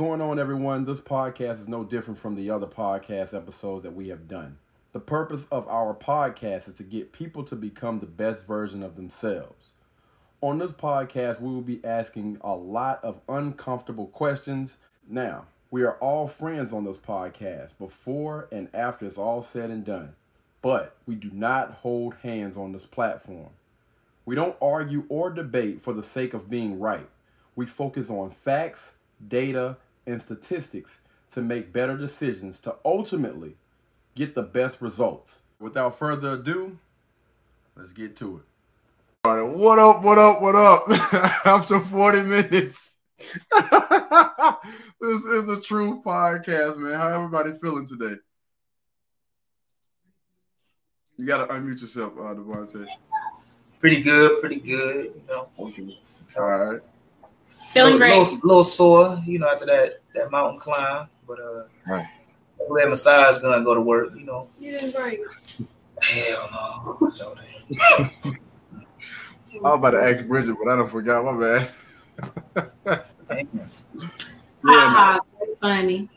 Going on, everyone? This podcast is no different from the other podcast episodes that we have done. The purpose of our podcast is to get people to become the best version of themselves. On this podcast, we will be asking a lot of uncomfortable questions. Now, we are all friends on this podcast before and after it's all said and done, but we do not hold hands on this platform. We don't argue or debate for the sake of being right. We focus on facts data, and statistics to make better decisions to ultimately get the best results. Without further ado, let's get to it. All right, what up, what up, what up? After 40 minutes. this is a true podcast, man. How everybody feeling today? You gotta unmute yourself, uh, Devontae. Pretty good, pretty good. You know. Okay. All right. Feeling great. Little, little sore, you know, after that that mountain climb, but uh, right. Let massage gun go to work, you know. You right. Hell no. I was about to ask Bridget, but I don't forgot my bad. yeah, funny.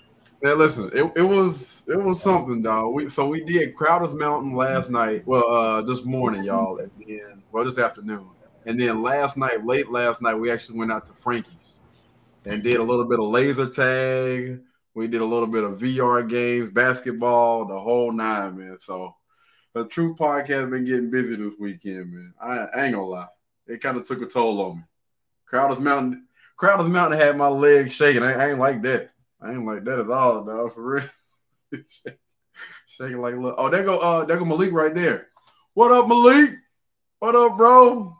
Yeah, listen, it, it was it was something, dog. We so we did Crowder's Mountain last night. Well, uh, this morning, y'all, and then well, this afternoon. And then last night, late last night, we actually went out to Frankie's and did a little bit of laser tag. We did a little bit of VR games, basketball, the whole nine, man. So the true podcast been getting busy this weekend, man. I, I ain't gonna lie. It kind of took a toll on me. Crowder's Mountain, Crowder's Mountain had my legs shaking. I, I, ain't like that. I ain't like that at all, dog. For real. shaking like. Oh, there go uh there go Malik right there. What up, Malik? What up, bro?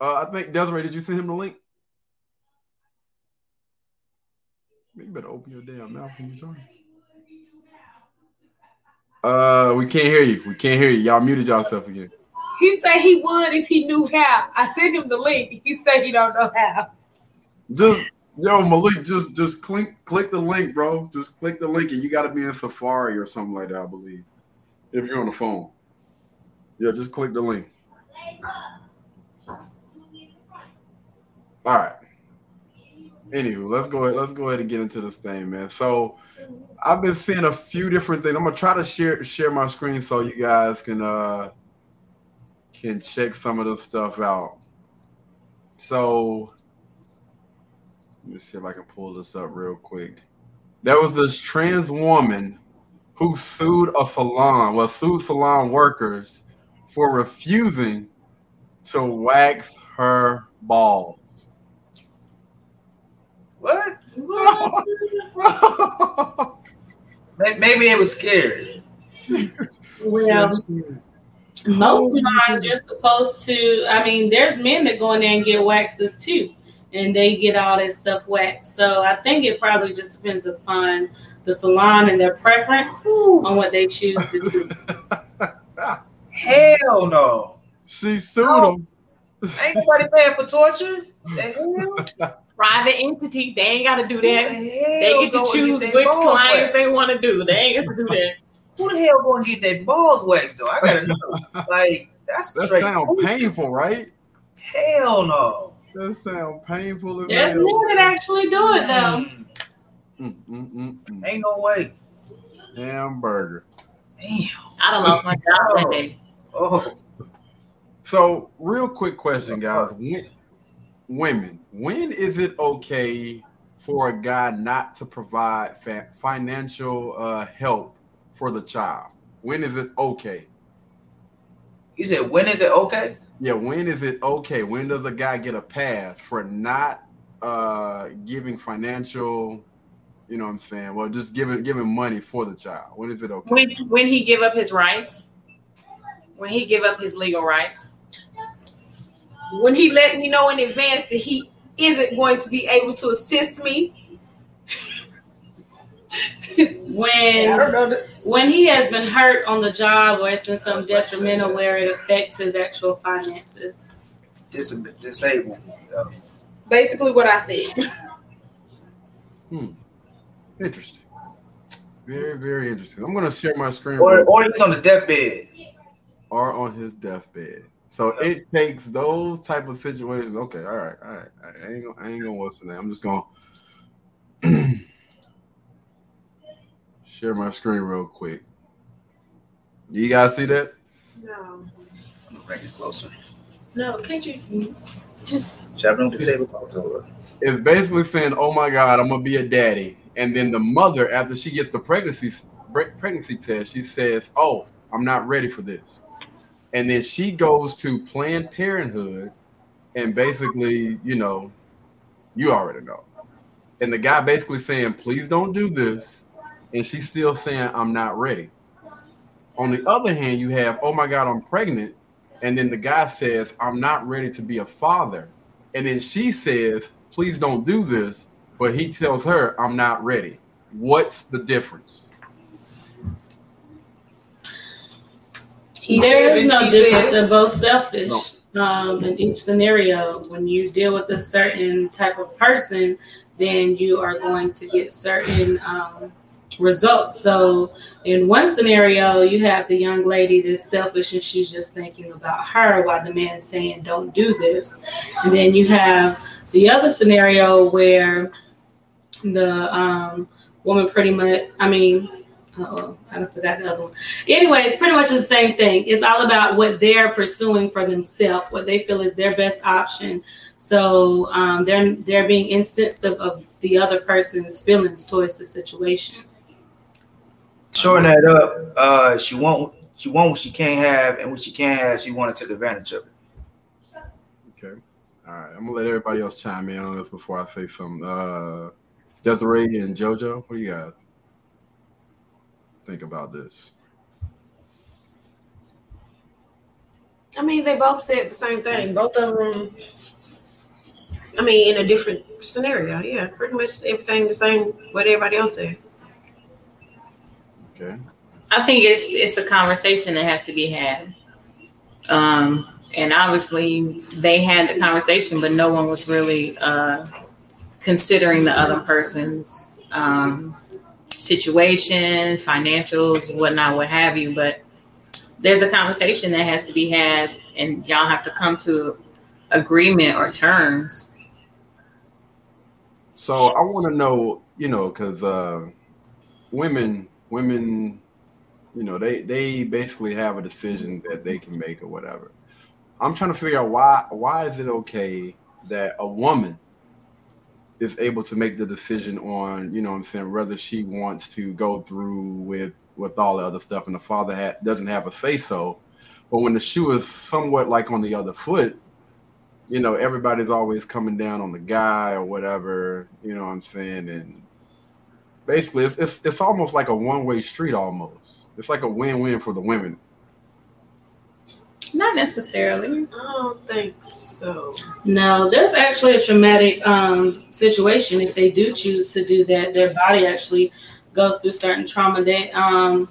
Uh, I think Desiree, did you send him the link? You better open your damn mouth when you talk. Uh, we can't hear you. We can't hear you. Y'all muted yourself again. He said he would if he knew how. I sent him the link. He said he don't know how. Just yo, Malik, just just click click the link, bro. Just click the link, and you got to be in Safari or something like that, I believe. If you're on the phone, yeah, just click the link. All right. Anywho, let's go ahead. Let's go ahead and get into this thing, man. So I've been seeing a few different things. I'm gonna try to share share my screen so you guys can uh can check some of the stuff out. So let me see if I can pull this up real quick. There was this trans woman who sued a salon, well, sued salon workers for refusing to wax her balls. What? Maybe they were scared. Well, most oh, salons you're supposed to. I mean, there's men that go in there and get waxes too, and they get all that stuff waxed. So I think it probably just depends upon the salon and their preference on what they choose to do. Hell no. She sued no. him. Ain't nobody paying for torture. private entity. They ain't got to do that. They get to choose which clients waxed. they want to do. They ain't got to do that. Who the hell going to get that balls waxed though? I gotta know. like that's that sound painful, right? Hell no. That sound painful as There's men that actually do it though. Mm, mm, mm. Ain't no way. Hamburger. Damn. I don't lost my job that day. Oh. So, real quick question, guys. Women, when is it okay for a guy not to provide fa- financial uh, help for the child? When is it okay? You said when is it okay? Yeah, when is it okay? When does a guy get a pass for not uh, giving financial, you know what I'm saying? Well, just giving giving money for the child. When is it okay? When when he give up his rights, when he give up his legal rights, when he let me know in advance that he isn't going to be able to assist me. when when he has been hurt on the job or it's been some detrimental where it affects his actual finances. Dis- disabled. Basically, what I said. Hmm. Interesting. Very, very interesting. I'm going to share my screen. Or, or he's on the deathbed. Or on his deathbed. So it takes those type of situations. Okay, all right, all right. I ain't gonna, I ain't gonna what's the name. I'm just gonna Share my screen real quick. You guys see that? No. I'm gonna bring it closer. No, can't you just Should I the table closer? It's basically saying, "Oh my God, I'm gonna be a daddy," and then the mother, after she gets the pregnancy pregnancy test, she says, "Oh, I'm not ready for this," and then she goes to Planned Parenthood, and basically, you know, you already know, and the guy basically saying, "Please don't do this," and she's still saying, "I'm not ready." On the other hand, you have, "Oh my God, I'm pregnant," and then the guy says, "I'm not ready to be a father," and then she says, "Please don't do this," but he tells her, "I'm not ready." What's the difference? He there is no difference. said. They're both selfish. Um, in each scenario, when you deal with a certain type of person, then you are going to get certain um, results. So, in one scenario, you have the young lady that's selfish and she's just thinking about her while the man's saying, Don't do this. And then you have the other scenario where the um, woman pretty much, I mean, oh, I forgot the other one. Anyway, it's pretty much the same thing. It's all about what they're pursuing for themselves, what they feel is their best option. So um, they're they're being insensitive of the other person's feelings towards the situation. Shorten that up. Uh, she want she want what she can't have, and what she can't have, she want to take advantage of it. Okay. All right. I'm gonna let everybody else chime in on this before I say something. Uh, Desiree and JoJo, what do you guys think about this? I mean, they both said the same thing. Both of them. I mean, in a different scenario. Yeah, pretty much everything the same. What everybody else said. Okay. I think it's it's a conversation that has to be had. Um, and obviously they had the conversation, but no one was really uh, considering the other person's um, situation, financials, whatnot, what have you. But there's a conversation that has to be had, and y'all have to come to agreement or terms. So I want to know, you know, because uh, women, women, you know, they they basically have a decision that they can make or whatever. I'm trying to figure out why why is it okay that a woman is able to make the decision on, you know, what I'm saying whether she wants to go through with with all the other stuff, and the father ha- doesn't have a say so. But when the shoe is somewhat like on the other foot, you know, everybody's always coming down on the guy or whatever, you know what I'm saying? And basically it's it's, it's almost like a one-way street almost. It's like a win-win for the women. Not necessarily. I don't think so. No, there's actually a traumatic um, situation if they do choose to do that. Their body actually goes through certain trauma. That, um,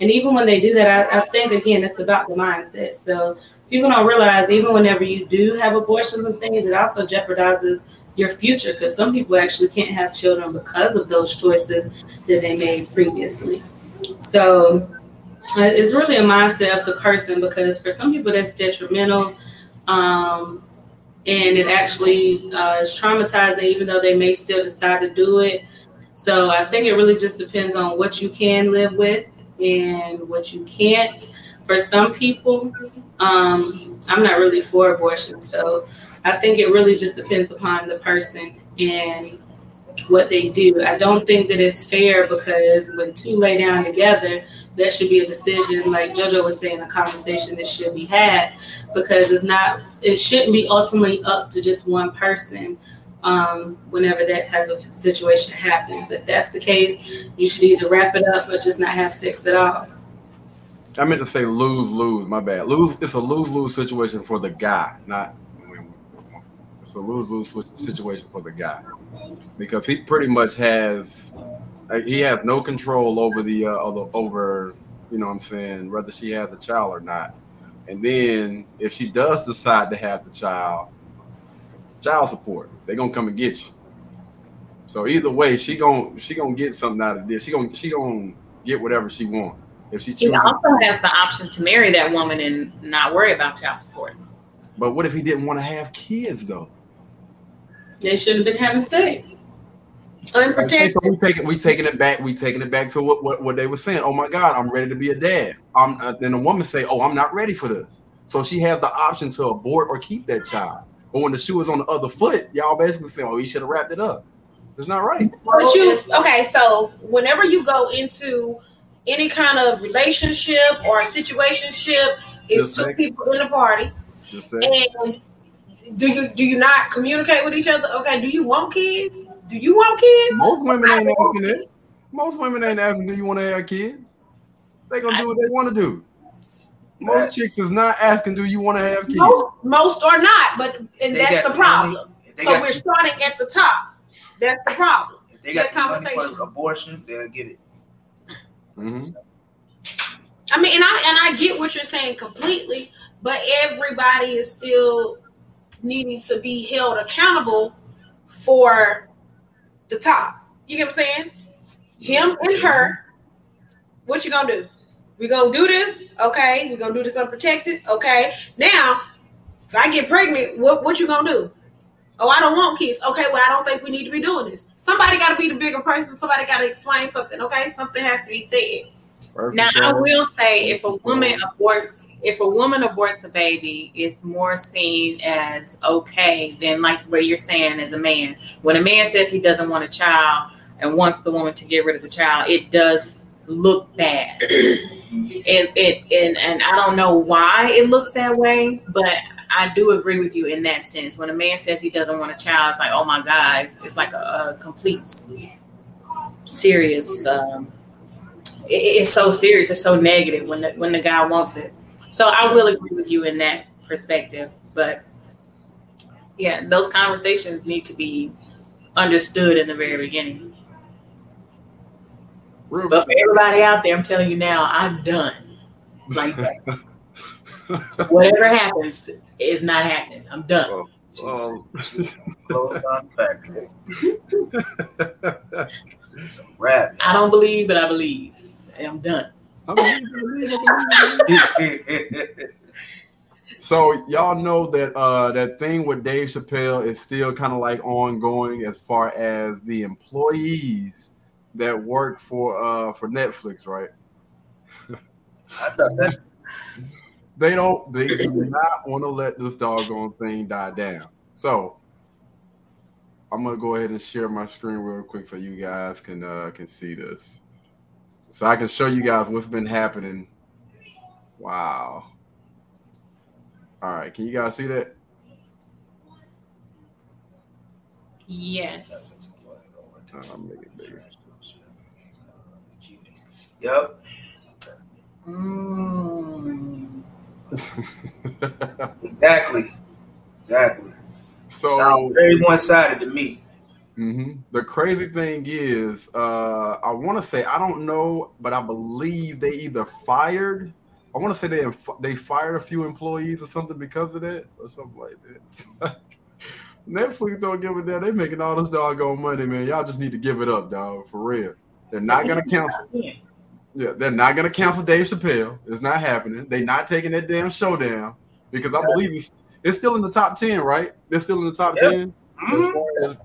and even when they do that, I, I think again it's about the mindset. So people don't realize even whenever you do have abortions and things, it also jeopardizes your future because some people actually can't have children because of those choices that they made previously. So it's really a mindset of the person because for some people that's detrimental um, and it actually uh, is traumatizing even though they may still decide to do it. So i think it really just depends on what you can live with and what you can't. For some people um, i'm not really for abortion so i think it really just depends upon the person and what they do i don't think that it's fair because when two lay down together that should be a decision like jojo was saying a conversation that should be had because it's not it shouldn't be ultimately up to just one person um, whenever that type of situation happens if that's the case you should either wrap it up or just not have sex at all I meant to say lose lose. My bad. Lose. It's a lose lose situation for the guy, not. It's a lose lose situation for the guy because he pretty much has like, he has no control over the uh, over, over you know what I'm saying whether she has a child or not. And then if she does decide to have the child, child support they're gonna come and get you. So either way, she gonna she gonna get something out of this. She gonna she gonna get whatever she want if she He also has the option to marry that woman and not worry about child support. But what if he didn't want to have kids though? They should have been having sex Okay, Unprotected. so we taking we taking it back. We taking it back to what, what what they were saying. Oh my God, I'm ready to be a dad. I'm uh, then the woman say, Oh, I'm not ready for this. So she has the option to abort or keep that child. But when the shoe is on the other foot, y'all basically say, Oh, you should have wrapped it up. It's not right. But you okay? So whenever you go into any kind of relationship or situationship, it's Just two people in the party, and do you do you not communicate with each other? Okay, do you want kids? Do you want kids? most women ain't asking that. Most women ain't asking, Do you want to have kids? They gonna do what they want to do. Most chicks is not asking, Do you want to have kids? Most, most are not, but and They that's got the the problem. If So got we're the- starting at the top. That's the problem. if they got that the money conversation. for abortion, they'll get it. Mhm. I mean, and I and I get what you're saying completely, but everybody is still needing to be held accountable for the top. You get what I'm saying? Him and her. What you gonna do? We gonna do this? Okay. We gonna do this unprotected? Okay. Now, if I get pregnant, what what you gonna do? Oh, I don't want kids. Okay, well, I don't think we need to be doing this. Somebody got to be the bigger person. Somebody got to explain something. Okay, something has to be said. Perfect, Now I will say, if a woman aborts, if a woman aborts a baby, it's more seen as okay than like what you're saying as a man. When a man says he doesn't want a child and wants the woman to get rid of the child, it does look bad. it, it and and I don't know why it looks that way, but I do agree with you in that sense. When a man says he doesn't want a child, it's like, oh my God, it's, it's like a, a complete serious. Um, it, it's so serious. It's so negative when the, when the guy wants it. So I will agree with you in that perspective. But yeah, those conversations need to be understood in the very beginning. Real But for everybody out there, I'm telling you now, I'm done. Like that. Whatever happens is not happening. I'm done. Um, Close down the factory. It's a wrap. I don't believe, but I believe. I'm done. I believe, I believe, I believe. So y'all know that uh that thing with Dave Chappelle is still kind of like ongoing as far as the employees that work for uh for Netflix, right? I thought that They don't they do not want to let this doggone thing die down. So I'm gonna go ahead and share my screen real quick so you guys can uh can see this. So I can show you guys what's been happening. Wow. All right, can you guys see that? Yes. Uh, I'll make it bigger. Yep. Mm. Exactly. Exactly. so Sound very one sided to me. Mhm. the crazy thing is, uh, I want to say I don't know, but I believe they either fired. I want to say they they fired a few employees or something because of that or something like that. Netflix don't give a damn. They making all this doggone money, man. Y'all just need to give it up, dog. For real. They're not gonna cancel. Yeah, they're not gonna cancel Dave Chappelle. It's not happening. They're not taking that damn show down because I believe it's, it's still in the top ten, right? They're still in the top Yep. ten. Mhm.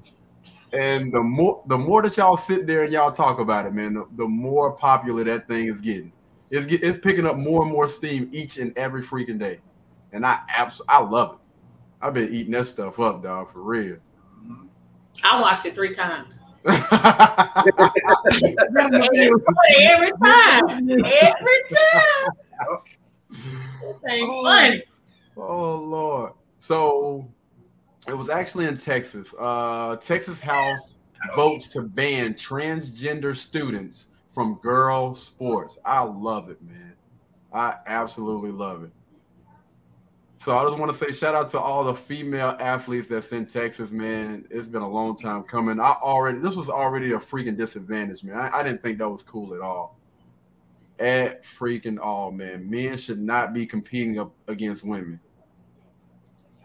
And the more the more that y'all sit there and y'all talk about it, man, the, the more popular that thing is getting. It's get, it's picking up more and more steam each and every freaking day, and I abs- I love it. I've been eating that stuff up, dog, for real. I watched it three times. Every time. Every time. Ain't Oh. funny. Oh Lord. So it was actually in Texas. Uh Texas House votes to ban transgender students from girl sports. I love it, man. I absolutely love it. So I just want to say shout out to all the female athletes that's in Texas, man. It's been a long time coming. I already this was already a freaking disadvantage, man. I, I didn't think that was cool at all. At freaking all, man. Men should not be competing up against women.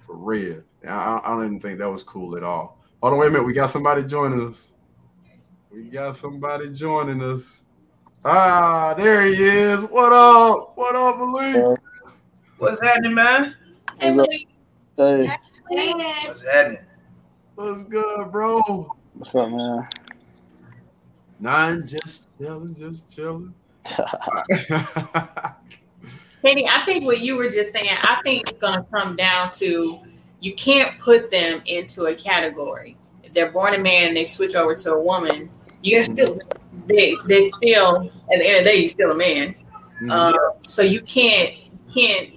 For real. I, I don't even think that was cool at all. Hold on, wait a minute. We got somebody joining us. We got somebody joining us. Ah, there he is. What up? What up, Malik? What's happening, man? Hey, What's up? Malik. Hey, What's happening? What's good, bro? what's up, man? Nine, just chilling, just chilling. Katie, I think what you were just saying, I think it's going to come down to you can't put them into a category. If they're born a man and they switch over to a woman, you still. they they still at the end of the day you're still a man. Mhm. Um, so you can't can't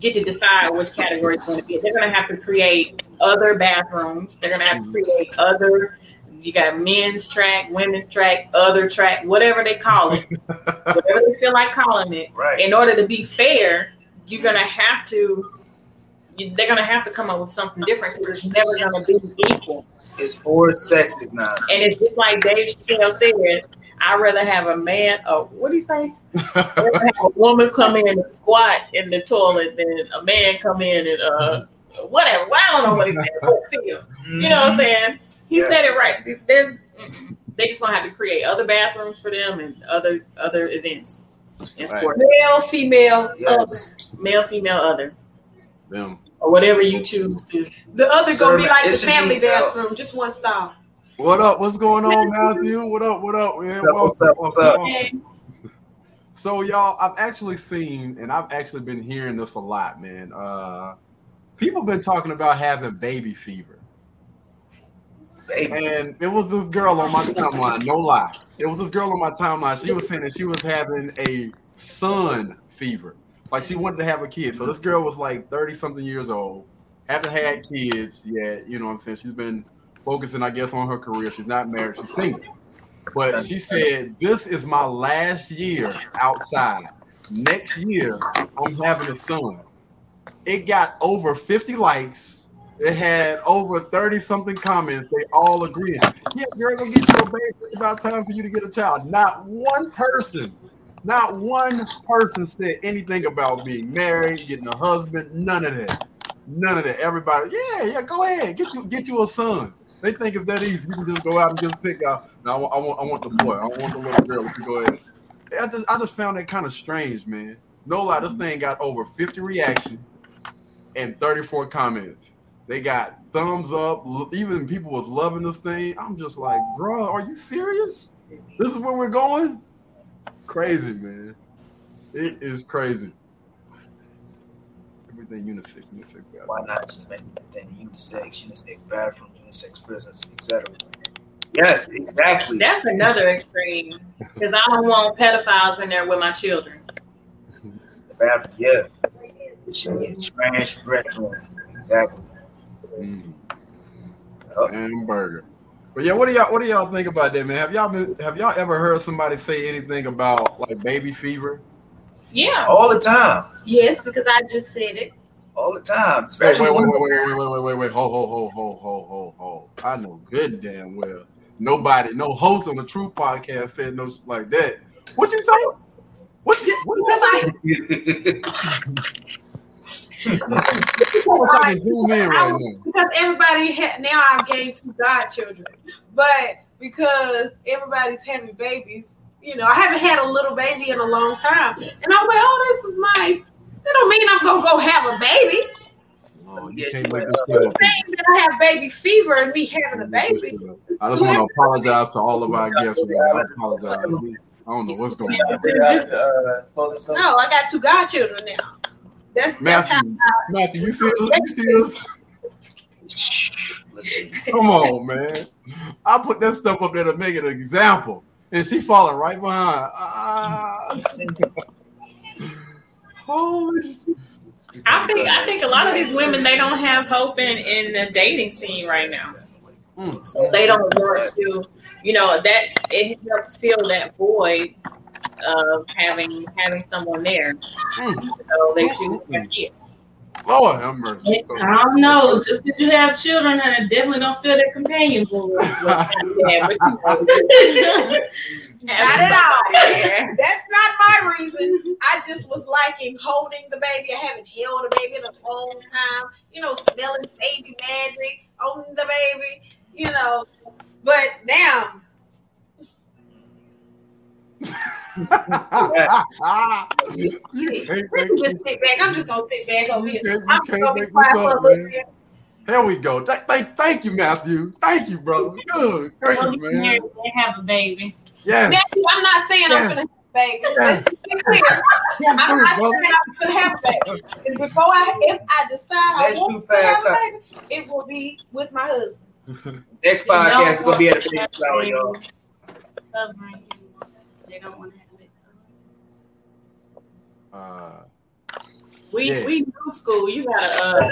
get to decide which category it's going to be. They're going to have to create other bathrooms. They're going to have to create other. You got men's track, women's track, other track, whatever they call it, whatever they feel like calling it. Right. In order to be fair, you're going to have to. You- They're going to have to come up with something different because it's never going to be equal. It's four sexes now. And it's just like Dave Chappelle said. I'd rather have a man. Oh, what do you say? A woman come in and squat in the toilet than a man come in and uh whatever. Well, I don't know what he said. You know what I'm saying? He Yes. said it right. There's they just gonna have to create other bathrooms for them and other other events Right. Male, female, other. Male, female, other, Them. or whatever you choose to. The other gonna be like the family bathroom, just one stall. What up? What's going on, Matthew? What up? What up, man? What's Welcome, up, what's up? welcome. So y'all, I've actually seen and I've actually been hearing this a lot, man. Uh people been talking about having baby fever. Baby. And it was this girl on my timeline, no lie. It was this girl on my timeline. She was saying that she was having a son fever. Like she wanted to have a kid. So this girl was like 30 something years old, haven't had kids yet. You know what I'm saying? She's been focusing, I guess, on her career. She's not married, she's single. But she said, This is my last year outside. Next year, I'm having a son. It got over 50 likes. It had over 30 something comments. They all agreeing. Yeah, girl, go get you a baby. It's about time for you to get a child. Not one person, not one person said anything about being married, getting a husband, none of that. None of that. Everybody, yeah, yeah, go ahead. Get you get you a son. They think it's that easy. You can just go out and just pick out. No, I want, I want, I want the boy. I want the little girl. You go ahead. I just, I just found that kind of strange, man. No lie, this thing got over 50 reactions and 34 comments. They got thumbs up. Even people was loving this thing. I'm just like, bro, are you serious? This is where we're going? Crazy, man. It is crazy. Everything unisex, unisex. Why not just make everything unisex, unisex bathroom, unisex prisons, etc. Yes, exactly. That's another extreme because I don't want pedophiles in there with my children. The bathroom, yeah. It should be a trash restroom. Exactly. Mm. Oh. Hamburger. But yeah, what do y'all what do y'all think about that, man? Have y'all been have y'all ever heard somebody say anything about like baby fever? Yeah. All the time. Yes, because I just said it. All the time. Wait, Especially wait, wait, wait, wait, wait, wait, wait, wait, wait, ho, ho, ho, ho, ho, ho, ho. I know good damn well nobody, no host on the Truth Podcast said no shit like that. What you say? What you what you say? I wish I can zoom in right because everybody ha- now I've gained two godchildren, but because everybody's having babies, you know, I haven't had a little baby in a long time, and I'm like, oh, this is nice. That don't mean I'm gonna go have a baby. Oh, you can't make this shit up. Saying that I have baby fever and me having a baby. I just want to apologize to all of our guests. man. I apologize. I don't know what's going on. uh, close this up. No, I got two godchildren now. That's that's how. Matthew, Matthew, you see, you see us? Shh. Look at this. Come on, man. I put that stuff up there to make it an example, and she falling right behind. Ah. Holy shit. I think I think a lot of these women they don't have hope in in the dating scene right now. Mm. So they don't want to, you know, that it helps fill that void of having having someone there. Mm. So they choose to have kids. Lord have mercy. I don't know. Just because you have children, and it definitely don't feel their companion void. Yeah, but Not at all. That's not my reason. I just was liking holding the baby. I haven't held a baby in a long time. You know, smelling baby magic on the baby. You know, but now you can't we make can this. just sit back. I'm just gonna sit back over You here. you I'm can't gonna be quiet this for a little man. bit. There we go. Th- Thank, thank you, Matthew. Thank you, brother. Good, great, Well, you man. married, they have a baby. Yes. Nephew, I'm not saying I'm gonna have a baby. Yes. Let's just be clear. Come I'm not saying I'm gonna have a baby. And before I, if I decide I want to have fast a baby, it will be with my husband. Next podcast is gonna be at want the that baby shower, y'all. Covering you. They don't want to have it. Uh, We Yeah. we new school. You gotta uh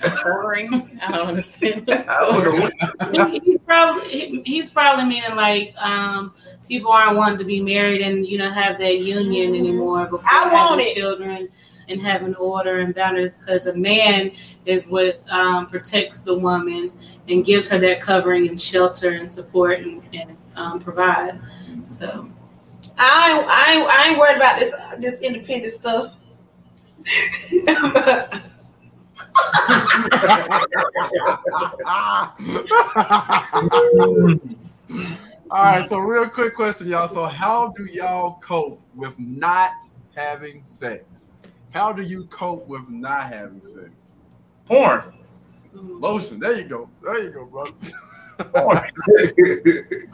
covering. I don't understand. I don't know. He- he's probably he's probably meaning like um people aren't wanting to be married and you know have that union anymore before I want having it. Children and having order and boundaries because a man is what um, protects the woman and gives her that covering and shelter and support and, and um, provide. So I ain't, I I ain't worried about this this independent stuff. All right, so real quick question, y'all. So, how do y'all cope with not having sex? How do you cope with not having sex? Porn. Lotion. There you go. There you go, brother. Porn.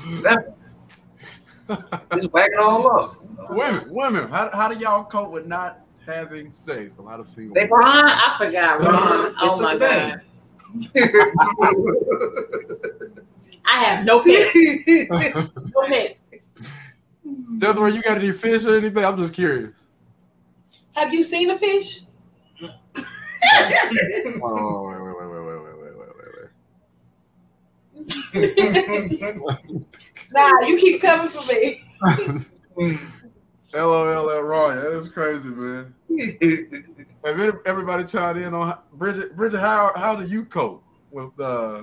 Simple. Just whack it all up. women, women. How, how do y'all cope with not having sex? A lot of single. They- women. Ron, I forgot Ron. Oh It's my god. I have no pets. No pets. Desiree, you got any fish or anything? I'm just curious. Have you seen a fish? Wait, wait, wait, wait, wait, wait, wait, wait, wait. Nah, you keep coming for me. LOL Roy. That is crazy, man. Have everybody chimed in on Bridget? Bridget, how how do you cope with uh?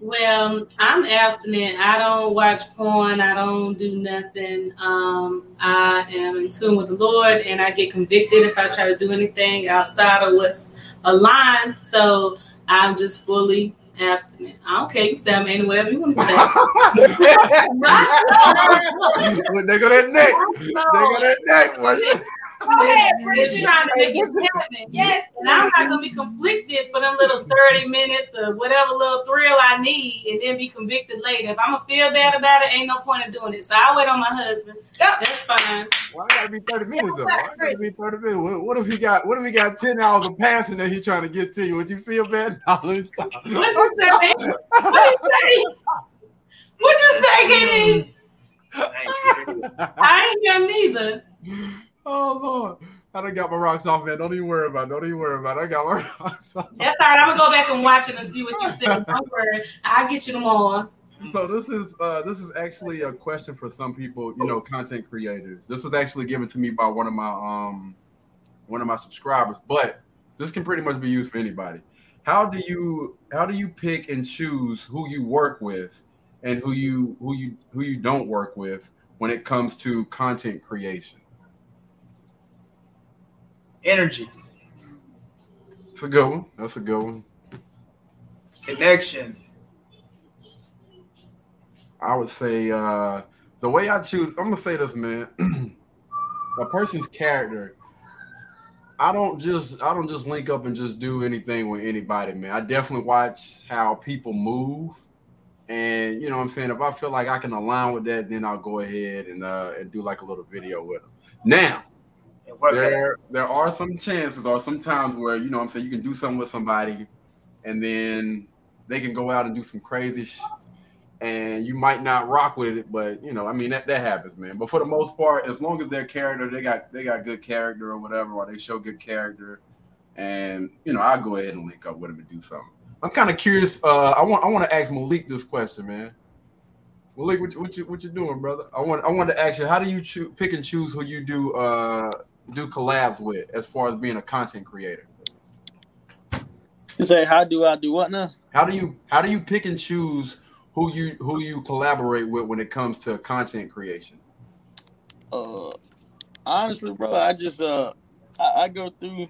Well, I'm abstinent. I don't watch porn. I don't do nothing. Um, I am in tune with the Lord, and I get convicted if I try to do anything outside of what's aligned. So I'm just fully abstinent. I don't care. You say I'm in whatever you want to say. Look, they go that neck. They go that neck. Boy. Go ahead, Just Bridget. trying to make it happen. Yes. And I'm not gonna be conflicted for them little 30 minutes or whatever little thrill I need and then be convicted later. If I'm gonna feel bad about it, ain't no point in doing it. So I wait on my husband. Yep. That's fine. Why gotta be thirty minutes though? Why gotta be thirty minutes? What, what if he got? What if he got ten hours of passing that he trying to get to you? Would you feel bad? No, let me stop. What you say? What you say? What you say, Kenny? I ain't hear neither. Oh Lord, I don't got my rocks off, man. Don't even worry about. it. Don't even worry about. it. I got my rocks off. That's all right. I'm gonna go back and watch it and see what you said. Don't worry. I'll get you tomorrow. So this is uh this is actually a question for some people, you know, content creators. This was actually given to me by one of my um one of my subscribers, but this can pretty much be used for anybody. How do you how do you pick and choose who you work with and who you who you who you don't work with when it comes to content creation? Energy, That's a good one. That's a good one. connection. I would say uh the way I choose, I'm gonna say this, man. a person's character. I don't just I don't just link up and just do anything with anybody, man. I definitely watch how people move. And you know what I'm saying? If I feel like I can align with that, then I'll go ahead and uh and do like a little video with them. Now, And work ethic. There there are some chances or some times where you know I'm saying you can do something with somebody and then they can go out and do some crazy sh- and you might not rock with it but you know I mean that, that happens man. But for the most part as long as their character they got they got good character or whatever or they show good character and you know I'll go ahead and link up with them and do something. I'm kind of curious uh I want I want to ask Malik this question man. Malik what you, what you what you doing brother? I want I want to ask you how do you pick and choose who you do uh do collabs with as far as being a content creator? You say, how do I do what now? How do you how do you pick and choose who you who you collaborate with when it comes to content creation? Uh, honestly, bro, I just uh, I, I go through,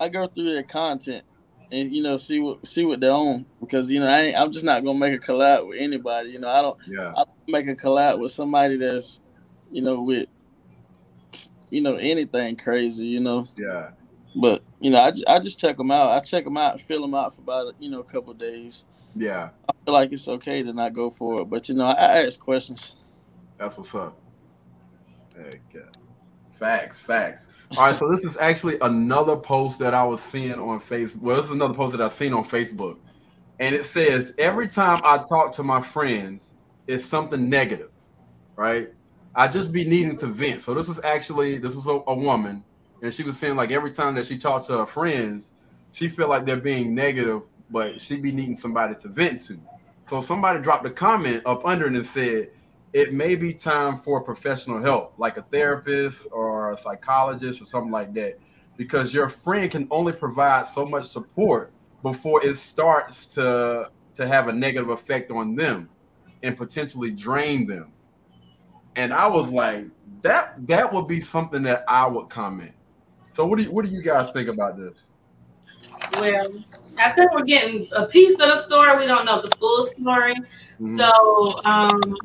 I go through their content, and you know, see what see what they own because you know I ain't, I'm just not gonna make a collab with anybody. You know, I don't Yeah. I make a collab with somebody that's, you know, with, you know, anything crazy. You know, Yeah. but you know, I, I just check them out. I check them out, fill them out for about you know a couple of days. Yeah, I feel like it's okay to not go for it, but you know, I, I ask questions. that's what's up. Okay. Facts, facts. All right, so this is actually another post that I was seeing on Facebook. Well, this is another post that I've seen on Facebook. And it says, every time I talk to my friends, it's something negative, right? I just be needing to vent. So this was actually, this was a, a woman, and she was saying like every time that she talks to her friends, she feel like they're being negative, but she be needing somebody to vent to. So somebody dropped a comment up under it and said, it may be time for professional help, like a therapist or a psychologist or something like that, because your friend can only provide so much support before it starts to to have a negative effect on them and potentially drain them. And I was like, that that would be something that I would comment. So what do you, what do you guys think about this? Well, I think we're getting a piece of the story. We don't know the full story. Mhm. So um,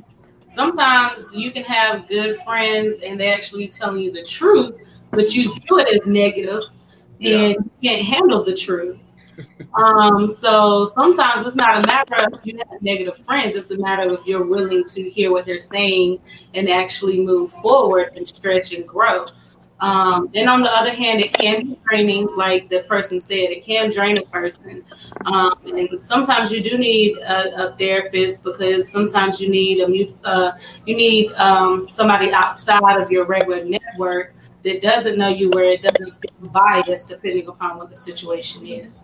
sometimes you can have good friends and they actually telling you the truth, but you view it as negative Yeah. and you can't handle the truth. Um, so sometimes it's not a matter of you have negative friends, it's a matter of if you're willing to hear what they're saying and actually move forward and stretch and grow. Um, and on the other hand, it can be draining, like the person said, it can drain a person. Um, and sometimes you do need a, a therapist because sometimes you need a uh, you need um, somebody outside of your regular network that doesn't know you, where it doesn't feel biased depending upon what the situation is.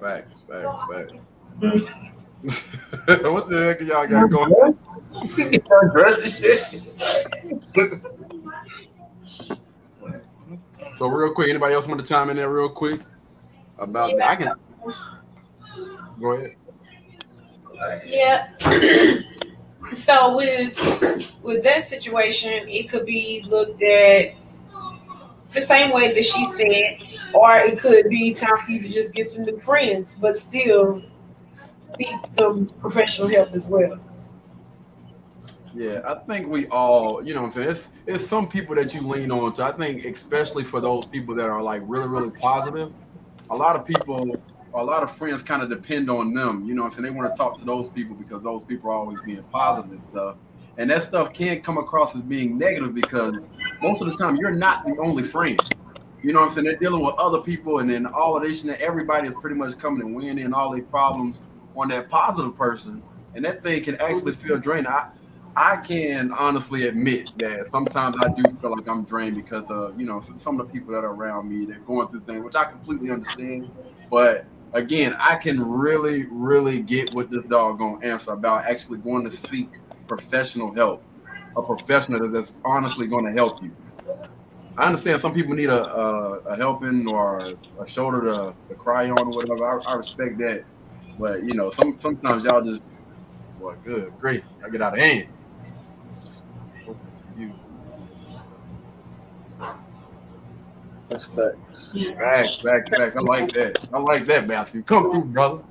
Facts, facts, facts. what the heck y'all got going? on? Dress and shit. So real quick, anybody else want to chime in there real quick about that? I can go ahead. Yeah. so with with that situation, it could be looked at the same way that she said, or it could be time for you to just get some new friends, but still seek some professional help as well. Yeah, I think we all, you know I'm saying? It's it's some people that you lean on to. I think especially for those people that are like really, really positive, a lot of people, a lot of friends kind of depend on them. You know I'm saying? They want to talk to those people because those people are always being positive and stuff. And that stuff can come across as being negative because most of the time you're not the only friend. You know what I'm saying? They're dealing with other people, and then all of this, and everybody is pretty much coming and weighing in all their problems on that positive person, and that thing can actually feel draining. I, I can honestly admit that sometimes I do feel like I'm drained because of you know some, of the people that are around me. They're going through things, which I completely understand. But again, I can really, really get what this doggone answer about actually going to seek professional help, a professional that's honestly going to help you. I understand some people need a, a, a helping or a shoulder to, to cry on or whatever. I, I respect that, but you know, some sometimes y'all just, well, good, great, I get out of hand. That's facts. facts, facts, facts. I like that. I like that, Matthew. Come through, brother.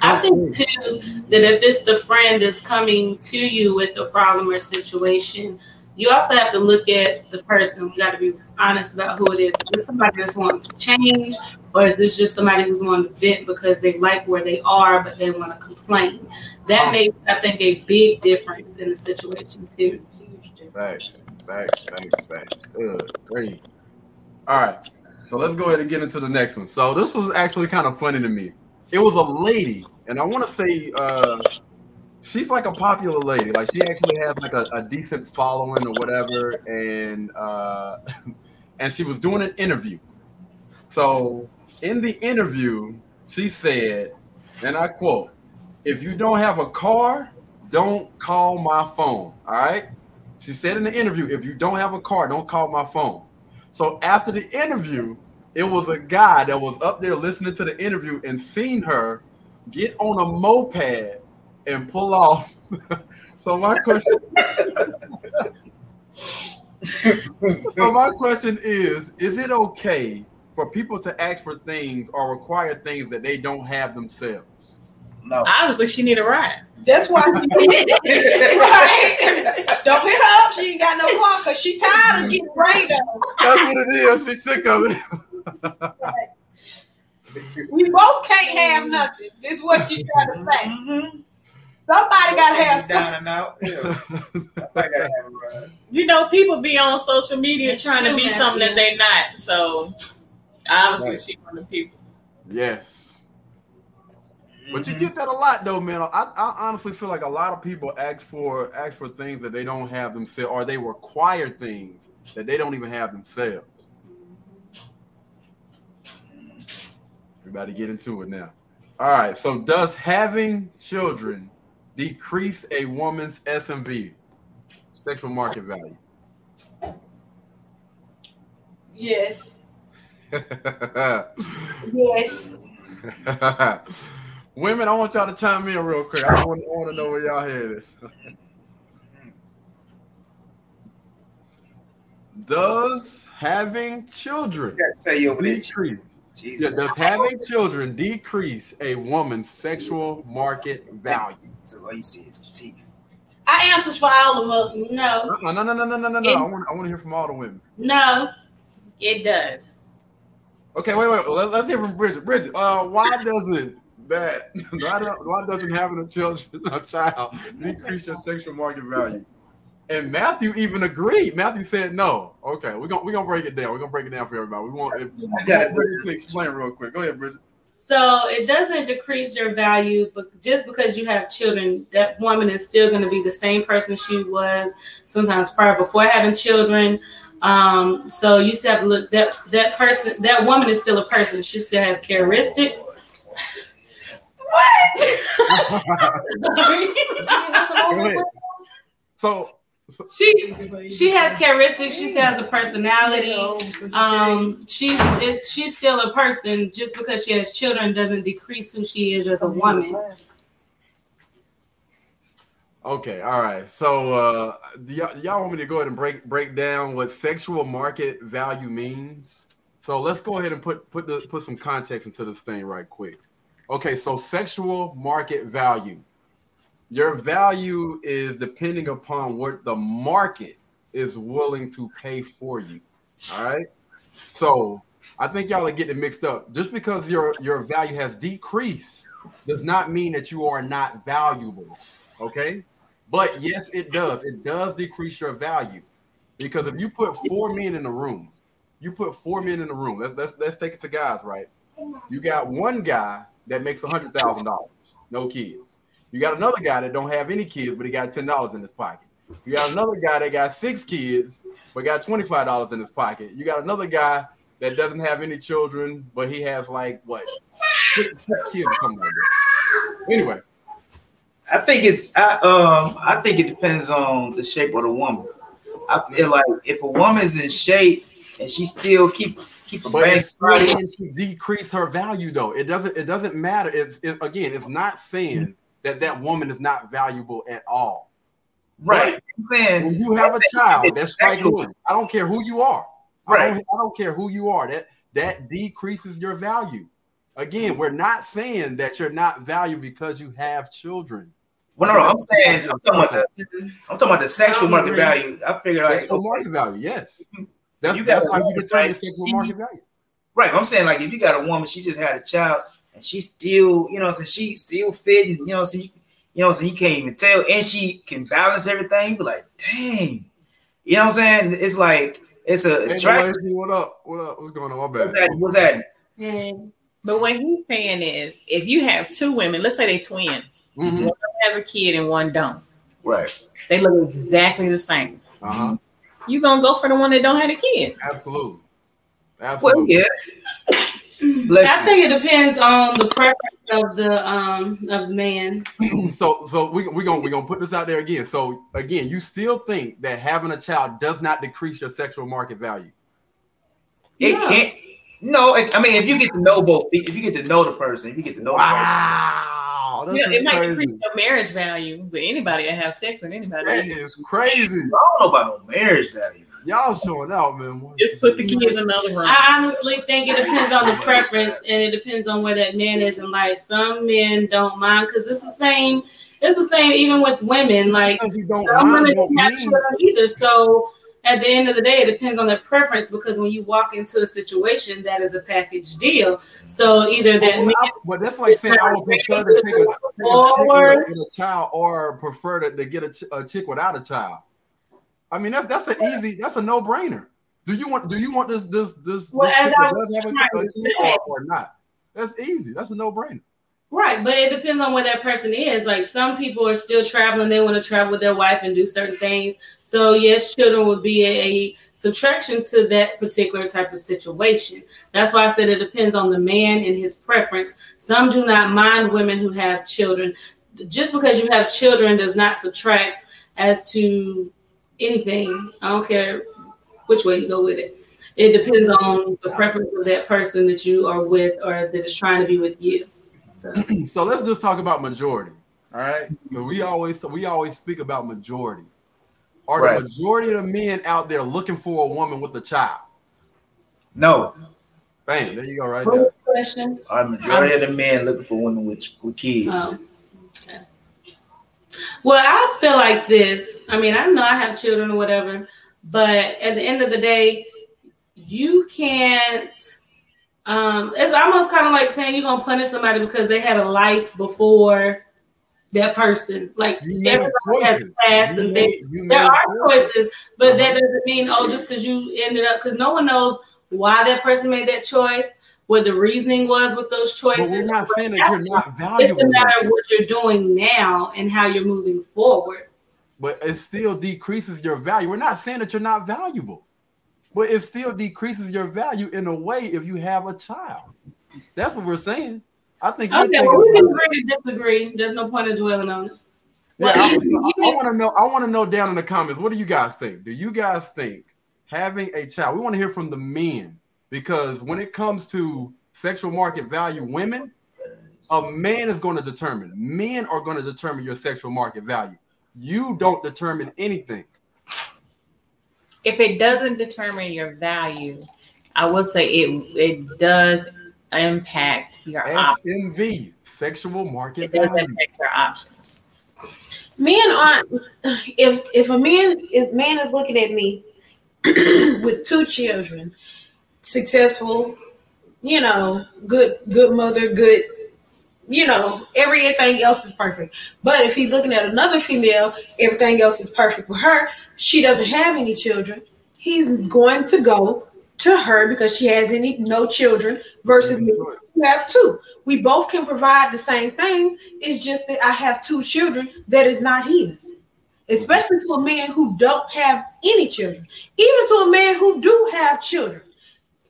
I think too that if it's the friend that's coming to you with a problem or situation, you also have to look at the person. We got to be honest about who it is. Is this somebody that's wanting to change, or is this just somebody who's wanting to vent because they like where they are, but they want to complain? That makes, I think, a big difference in the situation too. Facts, facts, facts, facts. Good, great. All right, so let's go ahead and get into the next one. So this was actually kind of funny to me. It was a lady, and I want to say uh, she's like a popular lady. Like she actually has like a, a decent following or whatever, and uh, and she was doing an interview. So in the interview, she said, and I quote, "If you don't have a car, don't call my phone." All right. She said in the interview, if you don't have a car, don't call my phone. So after the interview, it was a guy that was up there listening to the interview and seen her get on a moped and pull off. so my question So my question is, is it okay for people to ask for things or require things that they don't have themselves? No. Obviously, she need a ride. That's why right. Don't hit her up. She ain't got no car because she tired of getting rained on. That's what it is. She's sick of it. we both can't have nothing. Is what you trying to say. Mhm. Somebody gotta have something. down and out. Yeah. Somebody gotta have a ride. You know, people be on social media That's trying to be Matthew. something that they not. So obviously, Right. she one of the people. yes. But you Mhm. get that a lot though, man. I, I honestly feel like a lot of people ask for ask for things that they don't have themselves, or they require things that they don't even have themselves. Everybody get into it now. All right. So does having children decrease a woman's SMV, sexual market value? Yes. Yes. Women, I want y'all to chime in real quick. I want, I want to know where y'all hear this. Does having children You say you over decrease? Jesus. Yeah, does having children decrease a woman's sexual market value? So all you see is teeth. I answers for all of us. No, Uh-uh, no, no, no, no, no, no, no. I want, I want to hear from all the women. no. It does. Okay, wait, wait. Let, us hear from Bridget. Bridget, uh, why doesn't that why, do, why doesn't having a children a child decrease your sexual market value? And Matthew even agreed. Matthew said no. Okay, we're gonna we're gonna break it down. We're gonna break it down for everybody. We want if, I. Bridget to explain real quick. Go ahead, Bridget. So it doesn't decrease your value, but just because you have children, that woman is still going to be the same person she was sometimes prior before having children. Um, so you still have to look that that person, that woman is still a person. She still has characteristics. What? Go ahead. So, so she she has characteristics. She still has a personality. Um, she's it, she's still a person. Just because she has children doesn't decrease who she is as a woman. Okay, all right. So, uh, y'all, y'all want me to go ahead and break break down what sexual market value means? So let's go ahead and put put the put some context into this thing right quick. Okay, so sexual market value. Your value is depending upon what the market is willing to pay for you. All right. So I think y'all are getting mixed up. Just because your your value has decreased does not mean that you are not valuable. Okay. But yes, it does. It does decrease your value because if you put four men in the room, you put four men in the room. Let's let's, let's take it to guys, right? You got one guy that makes a hundred thousand dollars, no kids. You got another guy that don't have any kids, but he got ten dollars in his pocket. You got another guy that got six kids, but got twenty five dollars in his pocket. You got another guy that doesn't have any children, but he has like what six, six kids or something like that. Anyway, I think it. I um. I think it depends on the shape of the woman. I feel like if a woman's in shape and she still keep keep a bank to decrease her value, though. It doesn't. It doesn't matter. It's it, again. It's not saying that that woman is not valuable at all. right. I'm saying When you have a child, that's strike Exactly. one. I don't care who you are. I Right. don't, I don't care who you are. That that decreases your value. Again, we're not saying that you're not valuable because you have children. Well, no, no, I'm saying I'm talking about the I'm talking about the sexual market value. I figure like Sexual market value, yes. That's, You got that's a how you determine right? sexual market value. right. I'm saying like if you got a woman, she just had a child and she still, you know, so she still fitting, you know, so you, you know, so you can't even tell, and she can balance everything. You be like, dang, you know what I'm saying? It's like it's a Hey, attract. What up? What up? What's going on? My What's bad. that? What's that? And But what he's saying is, if you have two women, let's say they're twins, Mhm. one has a kid and one don't, Right. they look exactly the same. Uh-huh. You gonna go for the one that don't have a kid? Absolutely. Absolutely. Well, Absolutely. yeah. Bless I you. think it depends on the preference of the um of the man. so so we we gonna we gonna put this out there again. So again, you still think that having a child does not decrease your sexual market value? It Yeah. can't. No, I I mean, if you get to know both, if you get to know the person, if you get to know Wow, this Yeah, is it might crazy. decrease your marriage value, but anybody that have sex with anybody, That is crazy. the I don't know about no marriage value. Y'all showing out, man. just put the kids in another room. I honestly think it depends on the preference and it depends on where that man is in life. Some men don't mind because it's the same. It's the same even with women. Like because you don't some women don't don't have children either. So at the end of the day, it depends on their preference because when you walk into a situation, that is a package deal. So either that, Well, I- but that's like saying I would prefer to take a, take a chick with, a, with a child or prefer to, to get a, ch- a chick without a child. I mean, that's that's an easy, that's a no brainer. Do you want do you want this this this, Well, this as chick I that does have a, a say. or, or not? That's easy. That's a no brainer. Right, but it depends on where that person is. Like some people are still traveling, they want to travel with their wife and do certain things. So yes, children would be a subtraction to that particular type of situation. That's why I said it depends on the man and his preference. Some do not mind women who have children. Just because you have children does not subtract as to anything. I don't care which way you go with it. It depends on the preference of that person that you are with or that is trying to be with you. So. So let's just talk about majority. All right, 'Cause we always we always speak about majority. Are Right. the majority of the men out there looking for a woman with a child? No, Bam, there you go, right What there. was the question? our majority of the men looking for women with with kids. Okay. Well, I feel like this. I mean, I know I have children or whatever, but at the end of the day, you can't. Um, it's almost kind of like saying you're gonna punish somebody because they had a life before that person. Like everybody has choices. past You and made, There are choices. choices, but that Uh-huh. doesn't mean oh, just because you ended up because no one knows why that person made that choice, what the reasoning was with those choices. But we're not saying that you're not valuable. It's a matter of what you're doing now and how you're moving forward. But it still decreases your value. We're not saying that you're not valuable, but it still decreases your value in a way if you have a child. That's what we're saying. I think we're Okay, well, we can agree to disagree. There's no point in dwelling on it. Yeah, I, you- want to know. I want to know down in the comments. What do you guys think? Do you guys think having a child? We want to hear from the men because when it comes to sexual market value, women, a man is going to determine. Men are going to determine your sexual market value. You don't determine anything. if it doesn't determine your value, I will say it it does impact your options. SMV, sexual market It does value. impact your options. men aren't if if a man if man is looking at me with two children successful you know good good mother good you know everything else is perfect but if he's looking at another female everything else is perfect with her she doesn't have any children he's going to go to her because she has any no children versus me you have two. We both can provide the same things. It's just that I have two children that is not his. Especially to a man who don't have any children. Even to a man who do have children.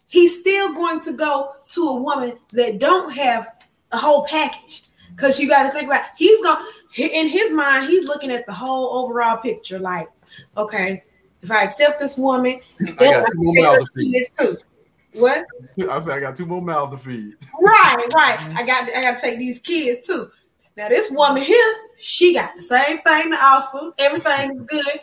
He's still going to go to a woman that don't have a whole package. Because you got to think about he's going in his mind, he's looking at the whole overall picture. Like, okay, if I accept this woman, I got two more mouths to feed. What? I said I got two more mouths to feed. Right, right. I got I got to take these kids too. Now this woman here, she got the same thing to offer. Everything is good.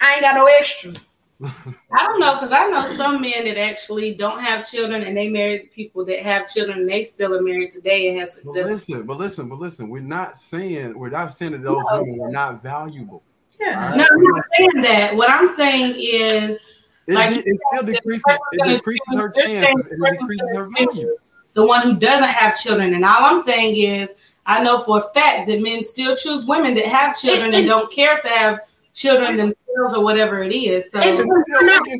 I ain't got no extras. I don't know because I know some men that actually don't have children and they married people that have children and they still are married today and have success. But success. listen, but listen, but listen. We're not saying we're not saying that those No. women were not valuable. Yeah. No, I'm not saying that. What I'm saying is It, Like it, it still said, decreases it decreases her chances and it decreases her value. the one who doesn't have children. And all I'm saying is I know for a fact that men still choose women that have children and don't care to have children themselves or whatever it is. So So, We're not- okay,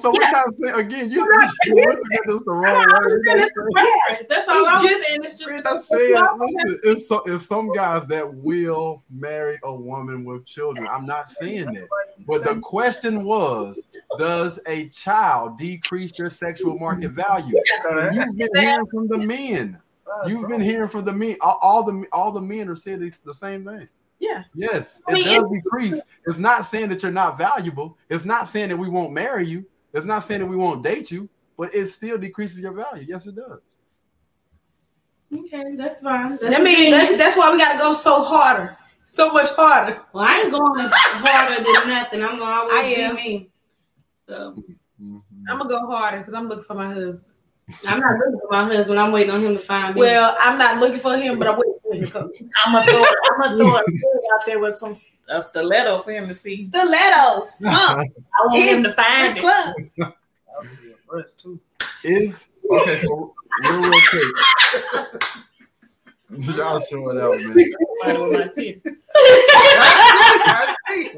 so, we're Yeah. not saying again. You, We're not- you're looking at this the wrong way. I'm We're saying it's a saying- preference. That's all I'm just- saying. It's just we're not saying. Listen, it's so, it's some guys that will marry a woman with children. I'm not saying that. But the question was, does a child decrease your sexual market value? And you've been hearing from the men. You've been hearing from the men. All, all the all the men are saying it's the same thing. Yeah. Yes, I it mean, does it's- decrease. It's not saying that you're not valuable. It's not saying that we won't marry you. It's not saying that we won't date you. But it still decreases your value. Yes, it does. okay. That's fine. That's I mean, that's, that's why we got to go so harder, so much harder. well, I ain't going harder than nothing. I'm gonna always I be am. me. So Mm-hmm. I'm gonna go harder because I'm looking for my husband. I'm not looking for my husband. I'm waiting on him to find me. Well, I'm not looking for him, but I'm waiting for him to come. I'm gonna throw, I'm gonna throw a food out there with some a stiletto for him to see. Stilettos. Huh? I want him to find The it. club. That be a breast too. Is okay. So real, real quick. Y'all show it out, man. Right with my teeth.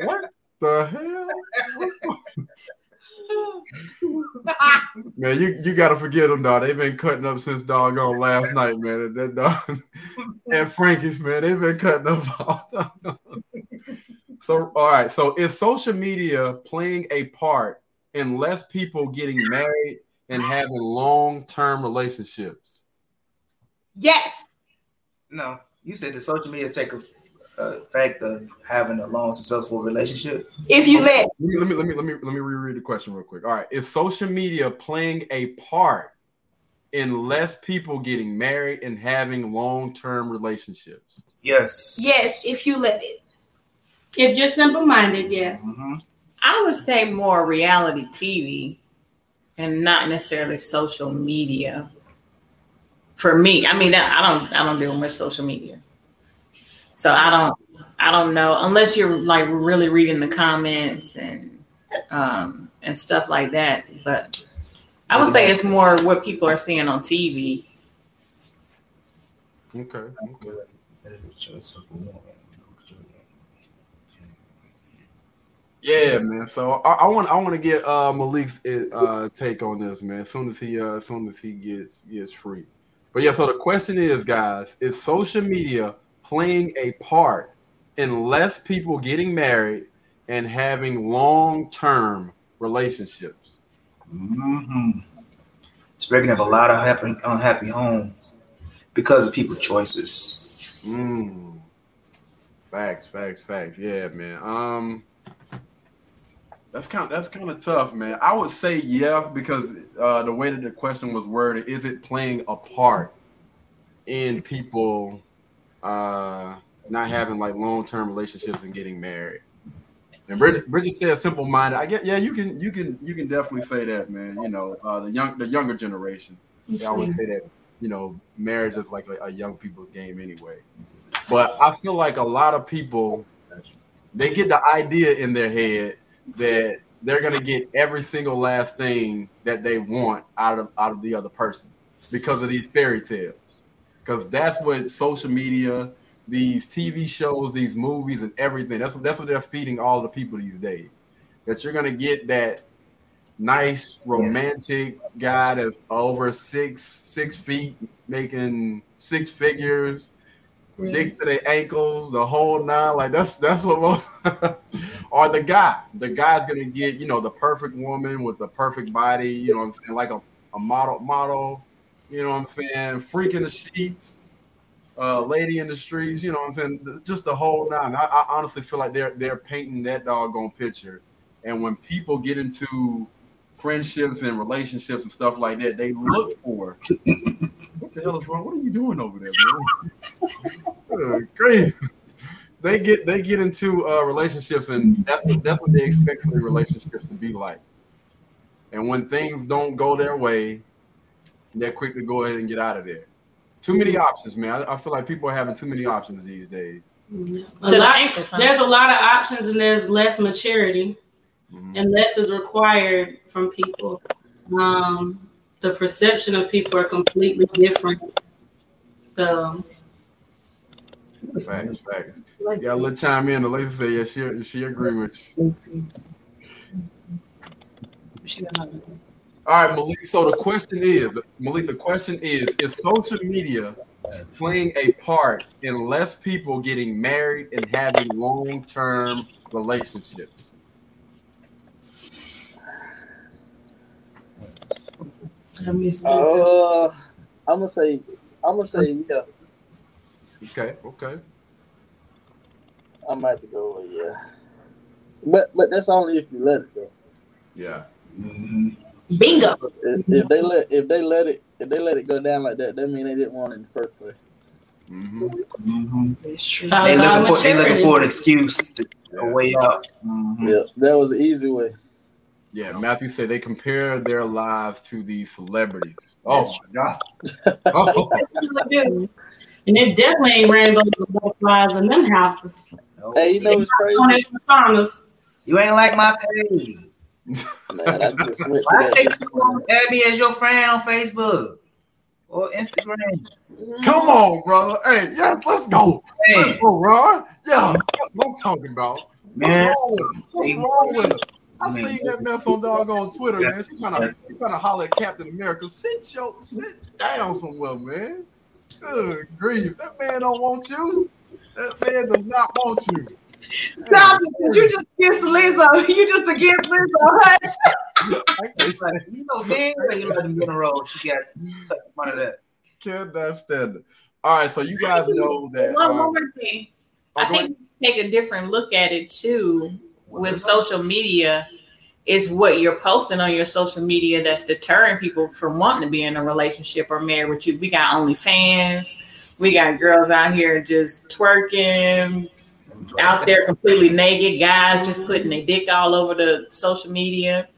What the hell? man, you, you gotta forget them, dog. They've been cutting up since doggone last night, man. That dog and Frankie's, man, they've been cutting up all time. So, all right. So, is social media playing a part in less people getting married and having long-term relationships? Yes. No, you said the social media take a, a fact of having a long, successful relationship. If you let Let me, let me let me let me let me reread the question real quick. All right, is social media playing a part in less people getting married and having long-term relationships? Yes. yes, if you let it. If you're simple minded, yes. Mhm. I would say more reality TV and not necessarily social media. For me, I mean, I don't, I don't deal with much social media, so I don't, I don't know unless you're like really reading the comments and um, and stuff like that. But I would say it's more what people are seeing on TV. Okay. Yeah, man. So I, I want I want to get uh, Malik's uh, take on this, man. As soon as he uh, as soon as he gets gets free. But yeah, so the question is, guys, is social media playing a part in less people getting married and having long term relationships? Mhm. It's breaking up a lot of happy, unhappy homes because of people's choices. Mm. Facts, facts, facts. Yeah, man. Um, that's kind that's kind of tough, man. I would say yeah because uh, the way that the question was worded, is it playing a part in people uh, not having like long term relationships and getting married? And Bridget, Bridget said simple minded. I get yeah, you can you can you can definitely say that, man. You know, uh, the young the younger generation, they always say that you know marriage is like a, a young people's game anyway. But I feel like a lot of people they get the idea in their head that they're gonna get every single last thing that they want out of out of the other person because of these fairy tales. Because that's what social media, these TV shows, these movies, and everything. That's what that's what they're feeding all the people these days. That you're gonna get that nice romantic guy that's over six six feet, making six figures, dick to their ankles, the whole nine. Like that's that's what most or the guy. The guy's gonna get, you know, the perfect woman with the perfect body, you know what I'm saying, like a, a model model, you know what I'm saying, freak in the sheets, uh, lady in the streets, you know what I'm saying? Just the whole nine. I, I honestly feel like they're they're painting that doggone picture. And when people get into friendships and relationships and stuff like that, they look for what the hell is wrong? What are you doing over there? Uh, Great. They get they get into uh, relationships and that's what that's what they expect for relationships to be like. And when things don't go their way, they're quick to go ahead and get out of there. Too many options, man. I, I feel like people are having too many options these days. A To the lot- there's a lot of options and there's less maturity Mhm. and less is required from people. Um, the perception of people are completely different. So Facts, facts. Yeah, let's chime in. The lady said, yeah, she she agree with you. All right, Malik. So the question is, Malik, the question is, is social media playing a part in less people getting married and having long-term relationships? Uh, I'm gonna say, I'm gonna say, yeah. Okay, okay. I might have to go yeah. But but that's only if you let it go. Yeah. Mhm. Bingo. If, if they let if they let it if they let it go down like that, that mean they didn't want it in the first place. hmm Mhm. it's all They about looking for they looking for an excuse to a way out. Mhm. Yeah, that was the easy way. Yeah, Matthew said they compare their lives to these celebrities. Oh my god. Oh, And it definitely ain't rainbows and butterflies in them houses. Hey, you know what's crazy? On the farmers. You ain't like my page. Man, I just went Why take this you morning. on add me as your friend on Facebook or Instagram? Mm-hmm. Come on, brother. Hey, yes, let's go. Let's go, Ron. Yeah, that's what I'm talking about. What's man. wrong with her? What's wrong with her? I seen that mess on dog on Twitter, man. She trying to she trying to holler at Captain America. Sit your sit down somewhere, man. Good grief. That man don't want you. That man does not want you. Stop it. You just against Lizzo. You just against Lizzo. Hush. I can't, you know, damn well you let him get in a row. She got took one of that. can't stand it. All right, so you guys know that. One more um, thing. oh, I go think take a different look at it too with social media is what you're posting on your social media that's deterring people from wanting to be in a relationship or married with you. We got OnlyFans. We got girls out here just twerking, out there completely naked, guys just putting their dick all over the social media.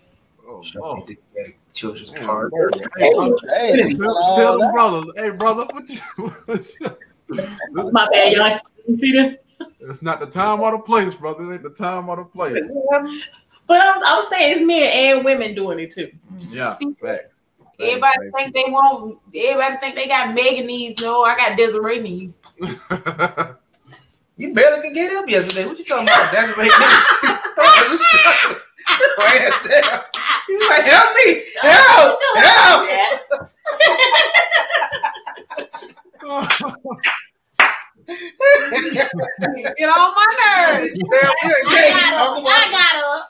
oh, oh. me the children's Man, park. Hey, uh, Hey, tell, tell them brothers, hey brother, what you, what you- this- My bad, y'all. You see this? it's not the time or the place, brother. It ain't the time or the place. But I'm, I'm saying it's men and women doing it too. Yeah, See? facts. Everybody think they want. Everybody think they got Megan knees. No, I got Desiree knees. facts. You barely could get up yesterday. What you talking about? That's right. Ass down. Oh, you like, help me. Help. Help. Get on my nerves. Damn, you ain't I got Talk up. about I got up.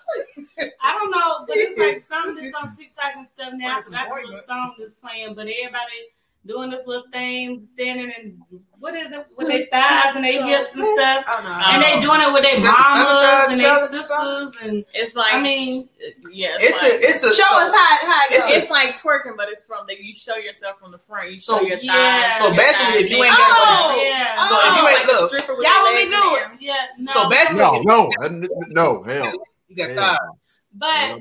I don't know, but it's like some that's on TikTok and stuff now. I What's the forgot the point, little song that's playing, but everybody doing this little thing, standing and what is it with their thighs and their hips and stuff. Oh no. And they doing it with their Is mamas and their sisters and It's like I mean, yeah, It's like, a, it's a. Show us how, how it It's goes. a- it's like twerking, but it's from that you show yourself from the front. You So- show your Yeah. thighs. So your basically, thighs if you ain't got Oh! no, yeah. Oh, so if you Oh, ain't- like a look. Y'all their want me do it? Yeah, no. So basically, no, no, no, hell. you got hell. thighs. But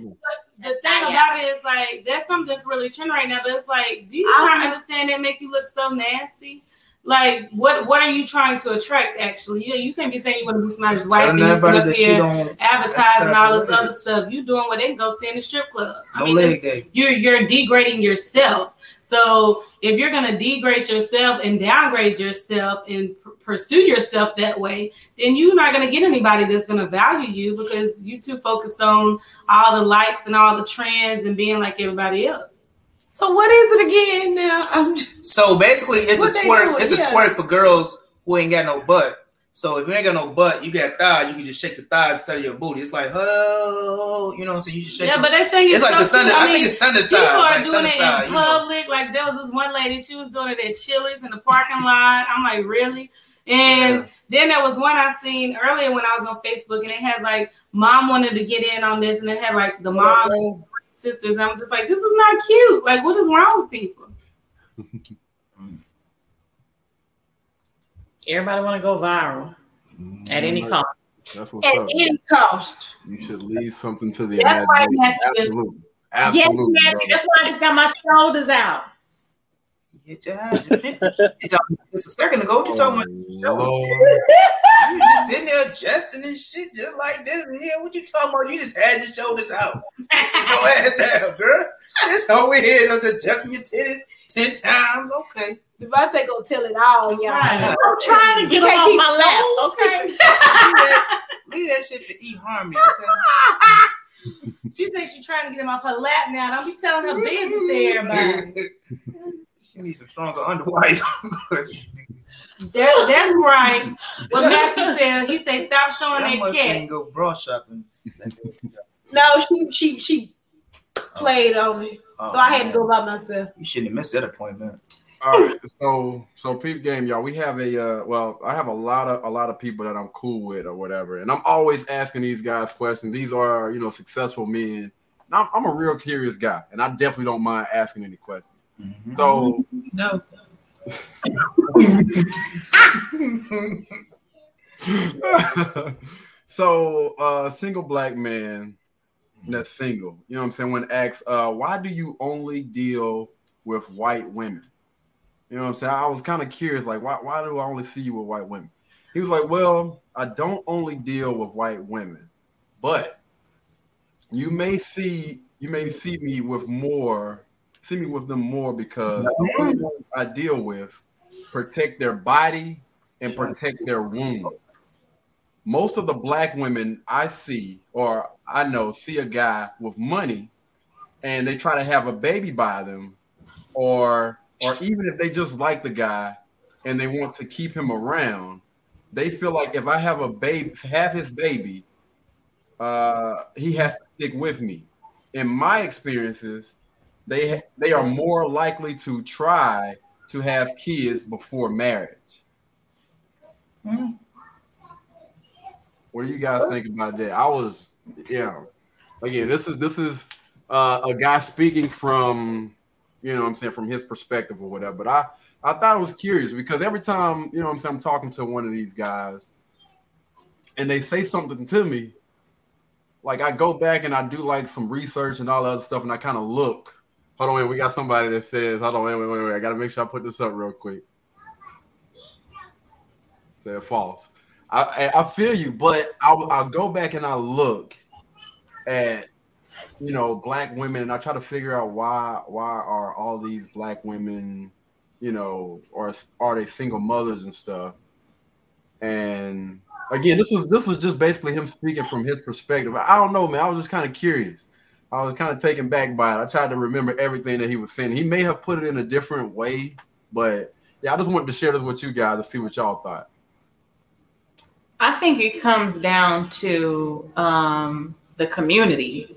the thing about it is like that's something that's really trending right now. But it's like, do you I- not understand that make you look so nasty? Like, what what are you trying to attract? Actually, you you can't be saying you want to be somebody's wife and you sit up here advertising all this other stuff. You doing what they can go see in the strip club. I mean, you're you're degrading yourself. So if you're gonna degrade yourself and downgrade yourself and p- pursue yourself that way, then you're not gonna get anybody that's gonna value you because you too focused on all the likes and all the trends and being like everybody else. So what is it again now? I'm just, So basically, it's a they twerk. doing? It's Yeah. a twerk for girls who ain't got no butt. So if you ain't got no butt, you got thighs. You can just shake the thighs instead of your booty. It's like, oh, you know what I'm saying? You just shake. Yeah, the- but they think it's it's, like the thunder. cute. I, I mean, think it's thunder thighs. People are like doing it style, in you know. public. Like there was this one lady, she was doing it at Chili's in the parking lot. I'm like, really? And then there was one I seen earlier when I was on Facebook, and it had like mom wanted to get in on this, and it had like the mom sisters. And I'm just like, this is not cute. Like, what is wrong with people? Everybody want to go viral at any cost. That's what's at up. any cost. You should leave something to the That's imagination. Matthew is- Absolutely. Yes, Absolutely. Matthew, that's why I just got my shoulders out. Get your eyes. It's a- it's a second ago. You talking about? Oh, You just sitting there adjusting and shit just like this. Yeah, what you talking about? You just had your shoulders out. Sit your ass down, girl. This over here is adjusting your titties ten times. Okay. Devontae gonna tell it all, y'all. Right. I'm trying to get You them can't off keep my lap, okay? Leave that, leave that shit for E Harmony. Okay? She said she's trying to get him off her lap now. Don't be telling her business to everybody. She needs some stronger underwire. That's, that's right. What Matthew said, he said, stop showing that that must cat. can't go bra shopping. No, she she she played on me, Oh, so I had to go by myself. You shouldn't have missed that appointment. All right, so so peep game, y'all. We have a uh, well, I have a lot of a lot of people that I'm cool with or whatever, and I'm always asking these guys questions. These are you know successful men. And I'm, I'm a real curious guy, and I definitely don't mind asking any questions. So No. so uh single black man that's single, you know what I'm saying? When asked, uh, why do you only deal with white women? You know what I'm saying? I was kind of curious, like, why why do I only see you with white women? He was like, Well, I don't only deal with white women, but you may see you may see me with more, see me with them more because I deal with protect their body and protect their womb. Most of the black women I see or I know see a guy with money and they try to have a baby by them, or or even if they just like the guy and they want to keep him around, they feel like if I have a baby, have his baby, uh, he has to stick with me. In my experiences, they they are more likely to try to have kids before marriage. Mhm. What do you guys think about that? I was, yeah. Again, this is this is uh, a guy speaking from, you know, what I'm saying from his perspective or whatever. But I I thought it was curious because every time, you know, what I'm saying I'm talking to one of these guys, and they say something to me, like I go back and I do like some research and all that other stuff, and I kind of look. Hold on, wait, we got somebody that says, hold on, wait, wait, wait, wait. I gotta make sure I put this up real quick. Say false. I, I I feel you, but I'll, I'll go back and I look at you know black women and I try to figure out why why are all these black women you know or are they single mothers and stuff and again this was this was just basically him speaking from his perspective I don't know man I was just kind of curious I was kind of taken back by it. I tried to remember everything that he was saying. He may have put it in a different way but yeah I just wanted to share this with you guys to see what y'all thought. I think it comes down to um, the community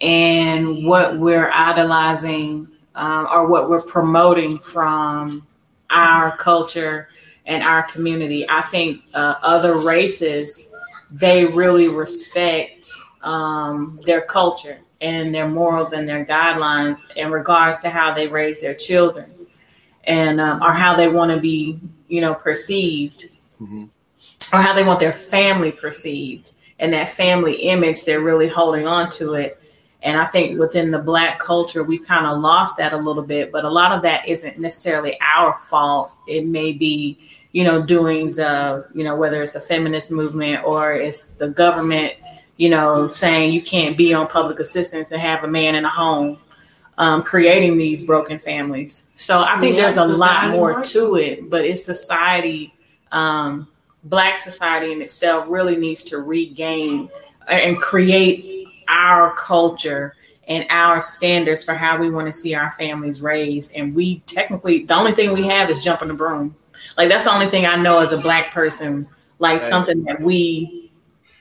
and what we're idolizing um, or what we're promoting from our culture and our community. I think uh, other races, they really respect um, their culture and their morals and their guidelines in regards to how they raise their children and um, or how they want to be, you know, perceived Mhm. or how they want their family perceived and that family image they're really holding on to it and i think within the black culture we've kind of lost that a little bit but a lot of that isn't necessarily our fault it may be you know doings of you know whether it's a feminist movement or it's the government you know saying you can't be on public assistance and have a man in a home um, creating these broken families so i think Yeah, there's a lot more works. to it but it's society um, black society in itself really needs to regain and create our culture and our standards for how we want to see our families raised. And we technically, the only thing we have is jumping the broom. Like that's the only thing I know as a black person, like Right. something that we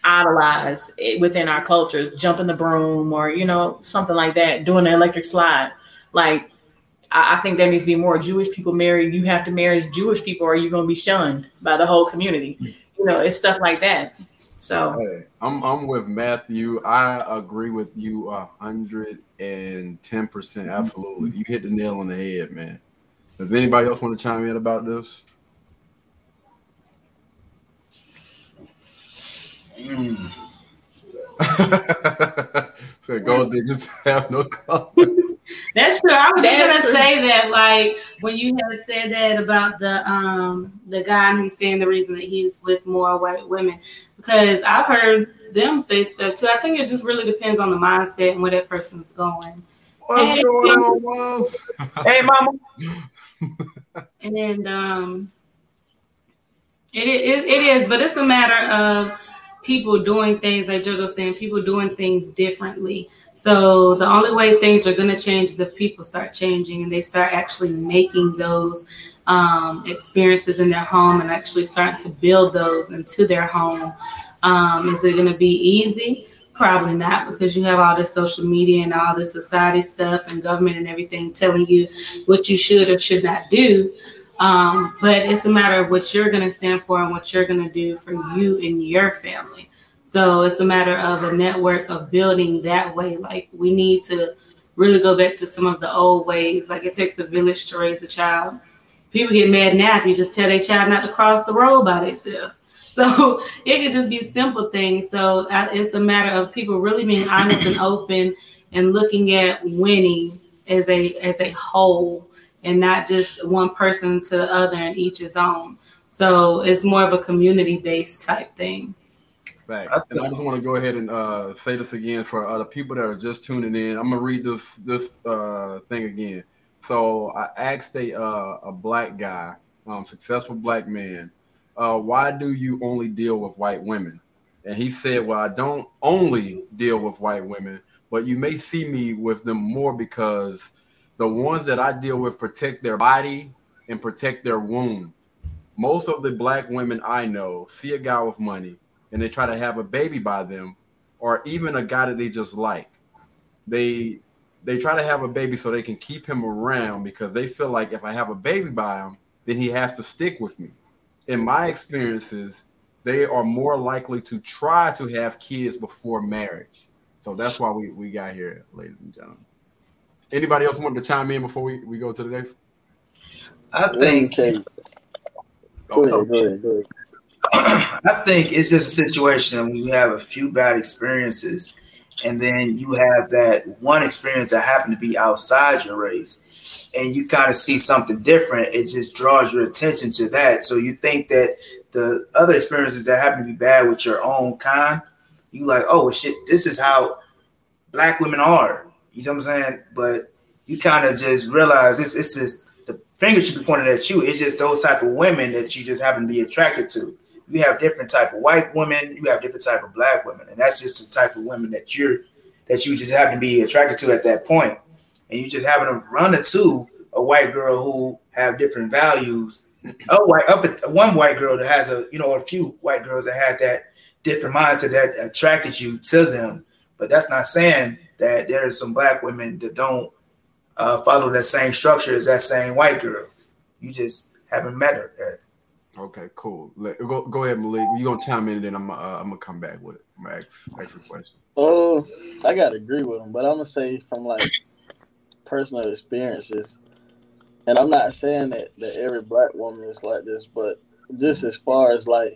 idolize within our cultures, jumping the broom or, you know, something like that, doing the electric slide. Like, I, I think there needs to be more Jewish people married. You have to marry Jewish people or you're going to be shunned by the whole community. You know, it's stuff like that. So, Hey, I'm I'm with Matthew. I agree with you a hundred and ten percent. Absolutely, you hit the nail on the head, man. Does anybody else want to chime in about this? Mm. so gold diggers have no color. That's true. I was just That's gonna true. say that, like when you had said that about the um the guy and him saying the reason that he's with more white women, because I've heard them say stuff too. I think it just really depends on the mindset and where that person's going. What's going on, Miles? Hey, mama. And um, it, it it is, but it's a matter of people doing things like JoJo saying, people doing things differently. So the only way things are going to change is if people start changing and they start actually making those um, experiences in their home and actually starting to build those into their home. Um, is it going to be easy? Probably not, because you have all this social media and all this society stuff and government and everything telling you what you should or should not do. Um, but it's a matter of what you're going to stand for and what you're going to do for you and your family. So it's a matter of a network of building that way. Like we need to really go back to some of the old ways. Like it takes a village to raise a child. People get mad now if you just tell their child not to cross the road by themselves. So it could just be simple things. So it's a matter of people really being honest and open and looking at winning as a as a whole and not just one person to the other and each his own. So it's more of a community based type thing. Right. And I just want to go ahead and uh, say this again for other people that are just tuning in. I'm gonna read this this uh, thing again. So I asked a uh, a black guy, um, successful black man, uh, why do you only deal with white women? And he said, well, I don't only deal with white women, but you may see me with them more because the ones that I deal with protect their body and protect their womb. Most of the black women I know see a guy with money and they try to have a baby by them, or even a guy that they just like. They they try to have a baby so they can keep him around because they feel like if I have a baby by him, then he has to stick with me. In my experiences, they are more likely to try to have kids before marriage. So that's why we, we got here, ladies and gentlemen. Anybody else want to chime in before we, we go to the next? I think oh, Go ahead, go ahead, go ahead. I think it's just a situation when you have a few bad experiences and then you have that one experience that happened to be outside your race and you kind of see something different, it just draws your attention to that. So you think that the other experiences that happen to be bad with your own kind, you like, oh shit, this is how black women are. You know what I'm saying? But you kind of just realize it's it's just the finger should be pointed at you. It's just those type of women that you just happen to be attracted to. You have different type of white women, you have different type of black women, and that's just the type of women that you're that you just happen to be attracted to at that point. And you just happen to run into a white girl who have different values. A white up one white girl that has a you know a few white girls that had that different mindset that attracted you to them. But that's not saying that there are some black women that don't uh, follow that same structure as that same white girl. You just haven't met her. yet. Okay, cool. Let, go go ahead, Malik. You gonna chime in, and then I'm uh, I'm gonna come back with it. I'm gonna ask, ask a question. Oh, I gotta agree with him, but I'm gonna say from like personal experiences, and I'm not saying that that every black woman is like this, but just as far as like,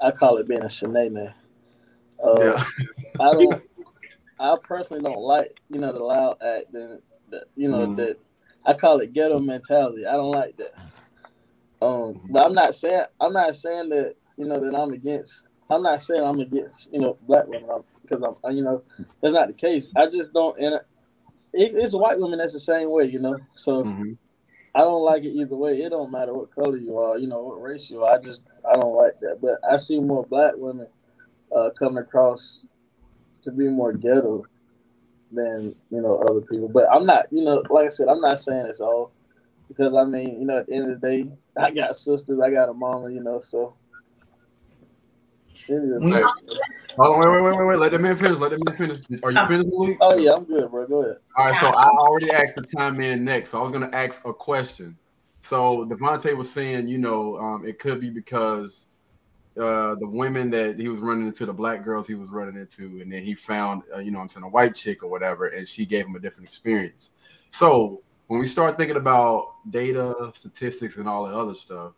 I call it being a shenanigan. Uh, Yeah. I don't. I personally don't like you know the loud acting. That you know Mhm. that I call it ghetto mentality. I don't like that. Um, but I'm not saying I'm not saying that you know that I'm against. I'm not saying I'm against you know black women I'm, because I'm you know that's not the case. I just don't. And it, it's white women that's the same way, you know. So Mhm. I don't like it either way. It don't matter what color you are, you know, what race you are. I just I don't like that. But I see more black women uh, coming across to be more ghetto than you know other people. But I'm not, you know, like I said, I'm not saying it's all because I mean, you know, at the end of the day, I got sisters, I got a mama, you know, so. Hey, hold on, wait, wait, wait, wait, wait. Let the man finish. Let the man finish. Are you finished, Malik? Oh yeah, I'm good, bro. Go ahead. All right, so I already asked the time in next. So I was gonna ask a question. So Devontae was saying, you know, um, it could be because uh, the women that he was running into, the black girls he was running into, and then he found, uh, you know, I'm saying a white chick or whatever, and she gave him a different experience. So when we start thinking about data, statistics, and all the other stuff,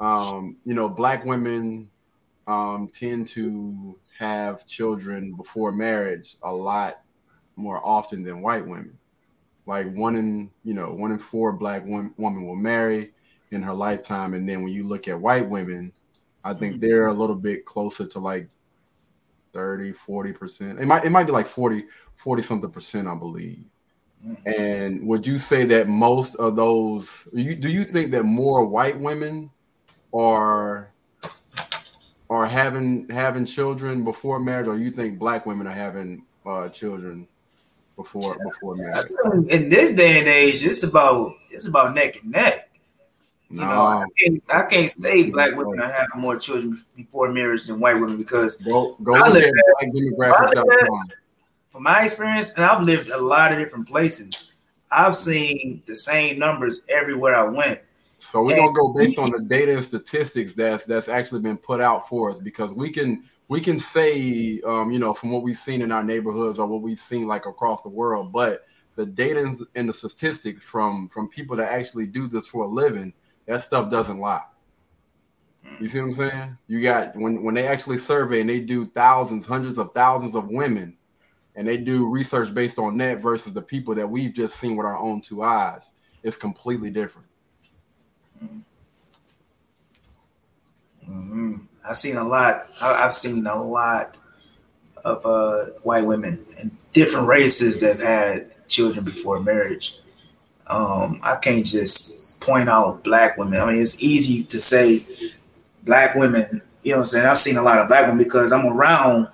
um, you know, black women um, tend to have children before marriage a lot more often than white women. Like one in, you know, one in four black wom- women will marry in her lifetime, and then when you look at white women, I think they're a little bit closer to like 30, 40 percent. It might it might be like 40, 40 something percent, I believe. And would you say that most of those you do you think that more white women are are having having children before marriage, or you think black women are having uh, children before before marriage? In this day and age, it's about it's about neck and neck. You know, I No. can't, I can't say black women are having more children before marriage than white women because, Go go I live blackdemographics.com. from my experience, and I've lived a lot of different places, I've seen the same numbers everywhere I went. So we're gonna go based on the data and statistics that's that's actually been put out for us because we can we can say um, you know from what we've seen in our neighborhoods or what we've seen like across the world, but the data and- and the statistics from from people that actually do this for a living, that stuff doesn't lie. You see what I'm saying? You got when when they actually survey and they do thousands, hundreds of thousands of women, and they do research based on that versus the people that we've just seen with our own two eyes, it's completely different. hmm I've seen a lot. I've seen a lot of uh, white women and different races that had children before marriage. Um, I can't just point out black women. I mean, it's easy to say black women. You know what I'm saying? I've seen a lot of black women because I'm around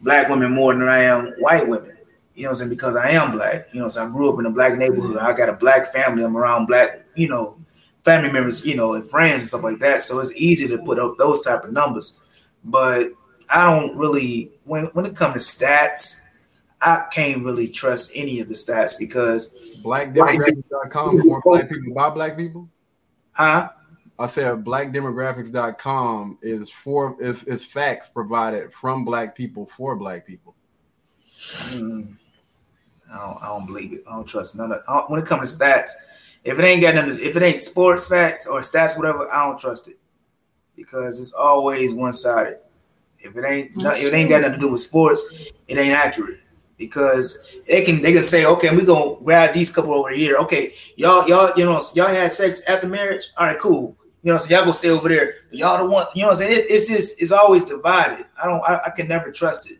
black women more than I am white women. You know what I'm saying? Because I am black. You know, so I grew up in a black neighborhood. I got a black family. I'm around black, you know, family members, you know, and friends and stuff like that. So it's easy to put up those type of numbers. But I don't really when when it comes to stats, I can't really trust any of the stats because Blackdemographics.com for black people by black people. huh? I said blackdemographics.com is for is, is facts provided from black people for black people. Mm, I don't, I don't believe it. I don't trust none of I don't- when it comes to stats. If it ain't got nothing, if it ain't sports facts or stats, whatever, I don't trust it because it's always one sided. If it ain't, no, if it ain't got nothing to do with sports, it ain't accurate because they can they can say, okay, we're gonna grab these couple over here. Okay, y'all y'all you know y'all had sex after marriage. All right, cool. You know, so y'all gonna stay over there. But y'all the one. You know, what I'm saying it, it's just it's always divided. I don't. I, I can never trust it.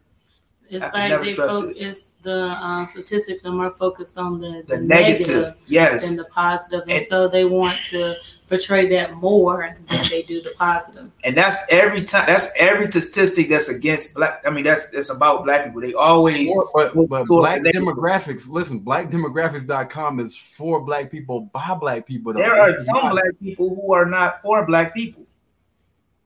It's I like never they trust fo- it. it's the um, statistics are more focused on the, The negative, yes. than the positive, and, And- so they want to portray that more than they do the positive. and that's every time that's every statistic that's against black i mean that's that's about black people they always But, but Towards black the negative. demographics, listen, blackdemographics.com is for black people by black people. Though. there are some black people who are not for black people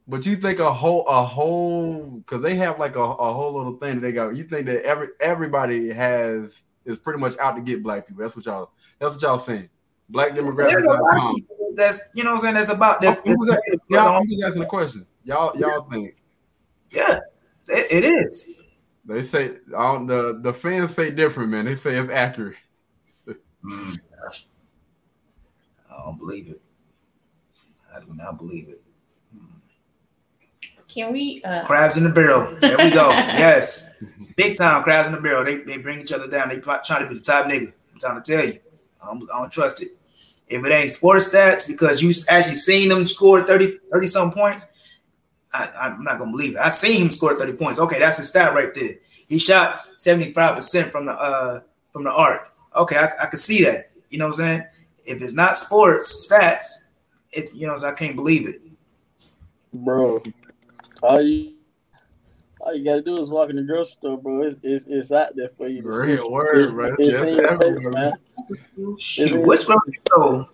But you think a whole a whole because they have like a, a whole little thing that they got. You think that every everybody has is pretty much out to get black people. That's what y'all that's what y'all saying. Black there's a lot of demographics.com. people that's you know what i'm saying that's about that's, I'm, just, that's- y'all, I'm just asking a question. Y'all y'all think yeah it, it is. they say I the the fans say different, man. They say it's accurate. Mm. i don't believe it. I do not believe it. Can we? Uh, crabs in the barrel. There we go. Yes. Big time crabs in the barrel. They, they bring each other down. They try trying to be the top nigga. I'm trying to tell you. I don't, I don't trust it if it ain't sports stats because you actually seen them score 30 30 some points I, i'm not gonna believe it. I seen him score 30 points. Okay that's his stat right there. He shot 75% from the uh from the arc. Okay i, I can see that. You know what i'm saying? If it's not sports stats it you know i can't believe it. Bro. You, all you gotta do is walk in the grocery store, bro. It's it's, it's out there for you to see. Real word, It's, bro. it's That's in your face, everywhere. man. Shoot, which grocery store?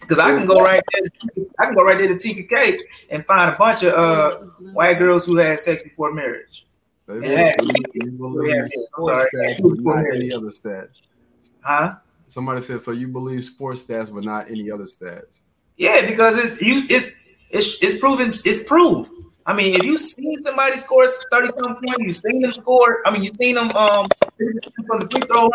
Because I can go right there. I can go right there to TKK and find a bunch of uh, white girls who had sex before marriage. They Yeah. believe, you believe sports stats, but not any other stats. Huh? Somebody said, so you believe sports stats, but not any other stats. Yeah, because it's you it's it's it's proven it's proved. I mean, if you seen somebody score 30 some points, you seen them score, I mean you seen them um from the free throw line,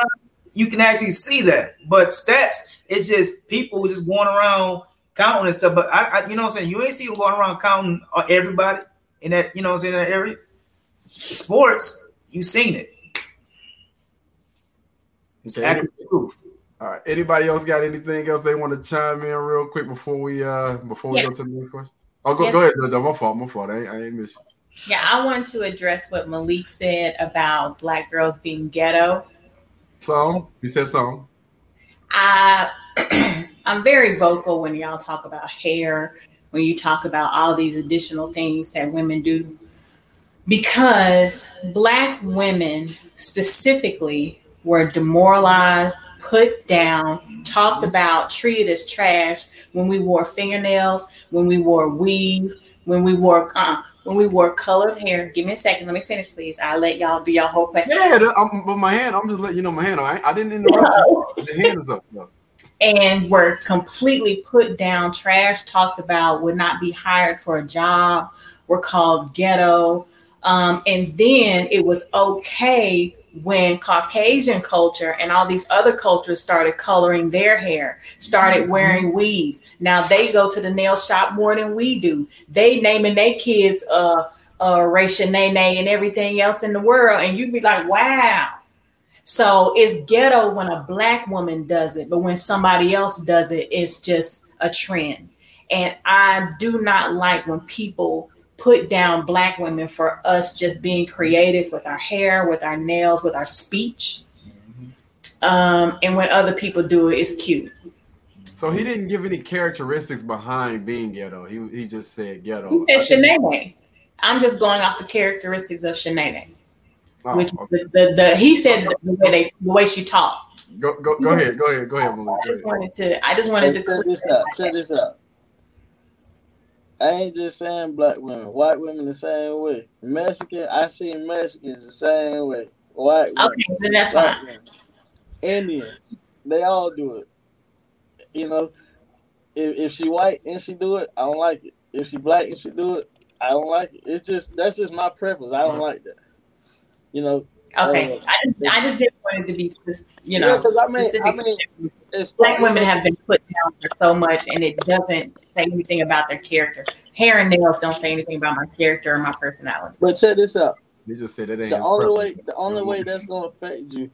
you can actually see that. But stats, it's just people just going around counting and stuff. But I, I you know what I'm saying, you ain't see them going around counting uh, everybody in that, you know what I'm saying, in that area. Sports, you seen it. It's Okay. accurate proof. All right. Anybody else got anything else they want to chime in real quick before we uh before we Yeah. go to the next question? Oh, go, Yes. go ahead, Jojo. My fault. My fault. I ain't, I ain't miss you. yeah, I want to address what Malik said about black girls being ghetto. Song. You said song. I I'm very vocal when y'all talk about hair, when you talk about all these additional things that women do. Because black women specifically were demoralized, put down, talked about, treated as trash when we wore fingernails, when we wore weave, when we wore uh, when we wore colored hair. Give me a second, let me finish, please. I'll let y'all do your whole question. Yeah, I'm, but my hand. I'm just letting you know my hand. I, I didn't interrupt you. The hand is up. though. and were completely put down, trash talked about, would not be hired for a job, were called ghetto. Um, and then it was okay when Caucasian culture and all these other cultures started coloring their hair, started wearing weaves. Now they go to the nail shop more than we do. They naming their kids uh uh, Ray Shanae and everything else in the world, and you'd be like, wow. So it's ghetto when a black woman does it, but when somebody else does it, it's just a trend. And I do not like when people put down black women for us just being creative with our hair, with our nails, with our speech. Um, and when other people do it, it's cute. So he didn't give any characteristics behind being ghetto. He he just said ghetto. He said Shanae. I'm just going off the characteristics of Shanae. Oh, which okay. the, the, the he said the, the way they the way she talked. Go go go ahead. Go ahead. Go ahead, Malik. I just wanted to I just wanted Hey, to check this out. Check this out. I ain't just saying black women, white women the same way. Mexican, I see Mexicans the same way. White women, Okay, then that's white women, Indians, they all do it. You know, if, if she white and she do it, I don't like it. If she black and she do it, I don't like it. It's just that's just my preference. I don't like that. You know, Okay. Uh, I just I just didn't want it to be spec- you Yeah, I mean- I specific. mean, Black women have been put down for so much and it doesn't say anything about their character. Hair and nails don't say anything about my character or my personality. But check this out. He just said it ain't. the only preference. way the only way that's gonna affect you,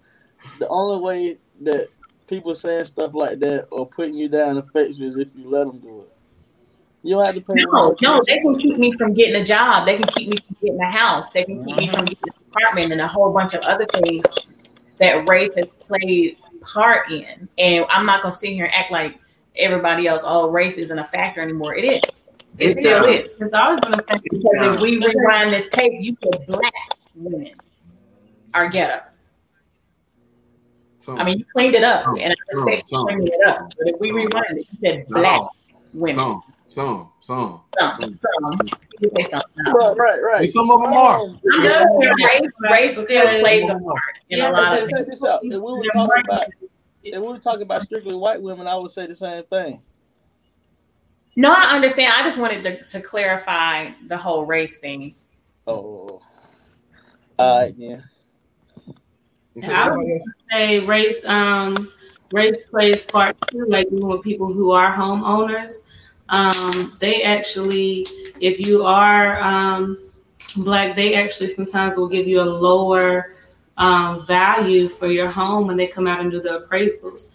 the only way that people saying stuff like that or putting you down affects you is if you let them do it. You don't have to pay. No, no, they can keep me from getting a job. They can keep me from getting a house. They can keep me from mm-hmm. getting an apartment and a whole bunch of other things that race has played part in. And I'm not gonna sit here and act like everybody else, all race isn't a factor anymore. It is. It It still does. is. It's always been a factor. Because if we rewind this tape, you said black women are ghetto. Some, I mean, you cleaned it up, Oh, and I respect you oh, cleaning it up. But if we rewind it, you said black no, women. Some, some, some. Some, some. You say something else. Right, right, right. And some of them are. I'm race, race still plays a part in Yeah, a lot of Check things. this out. If we were talking about if we were talking about strictly white women, I would say the same thing. No, I understand. I just wanted to, to clarify the whole race thing. Oh, all right, yeah. Okay, I would say race um race plays part too, like even with people who are homeowners. Um, they actually, if you are um black, they actually sometimes will give you a lower um value for your home when they come out and do the appraisals.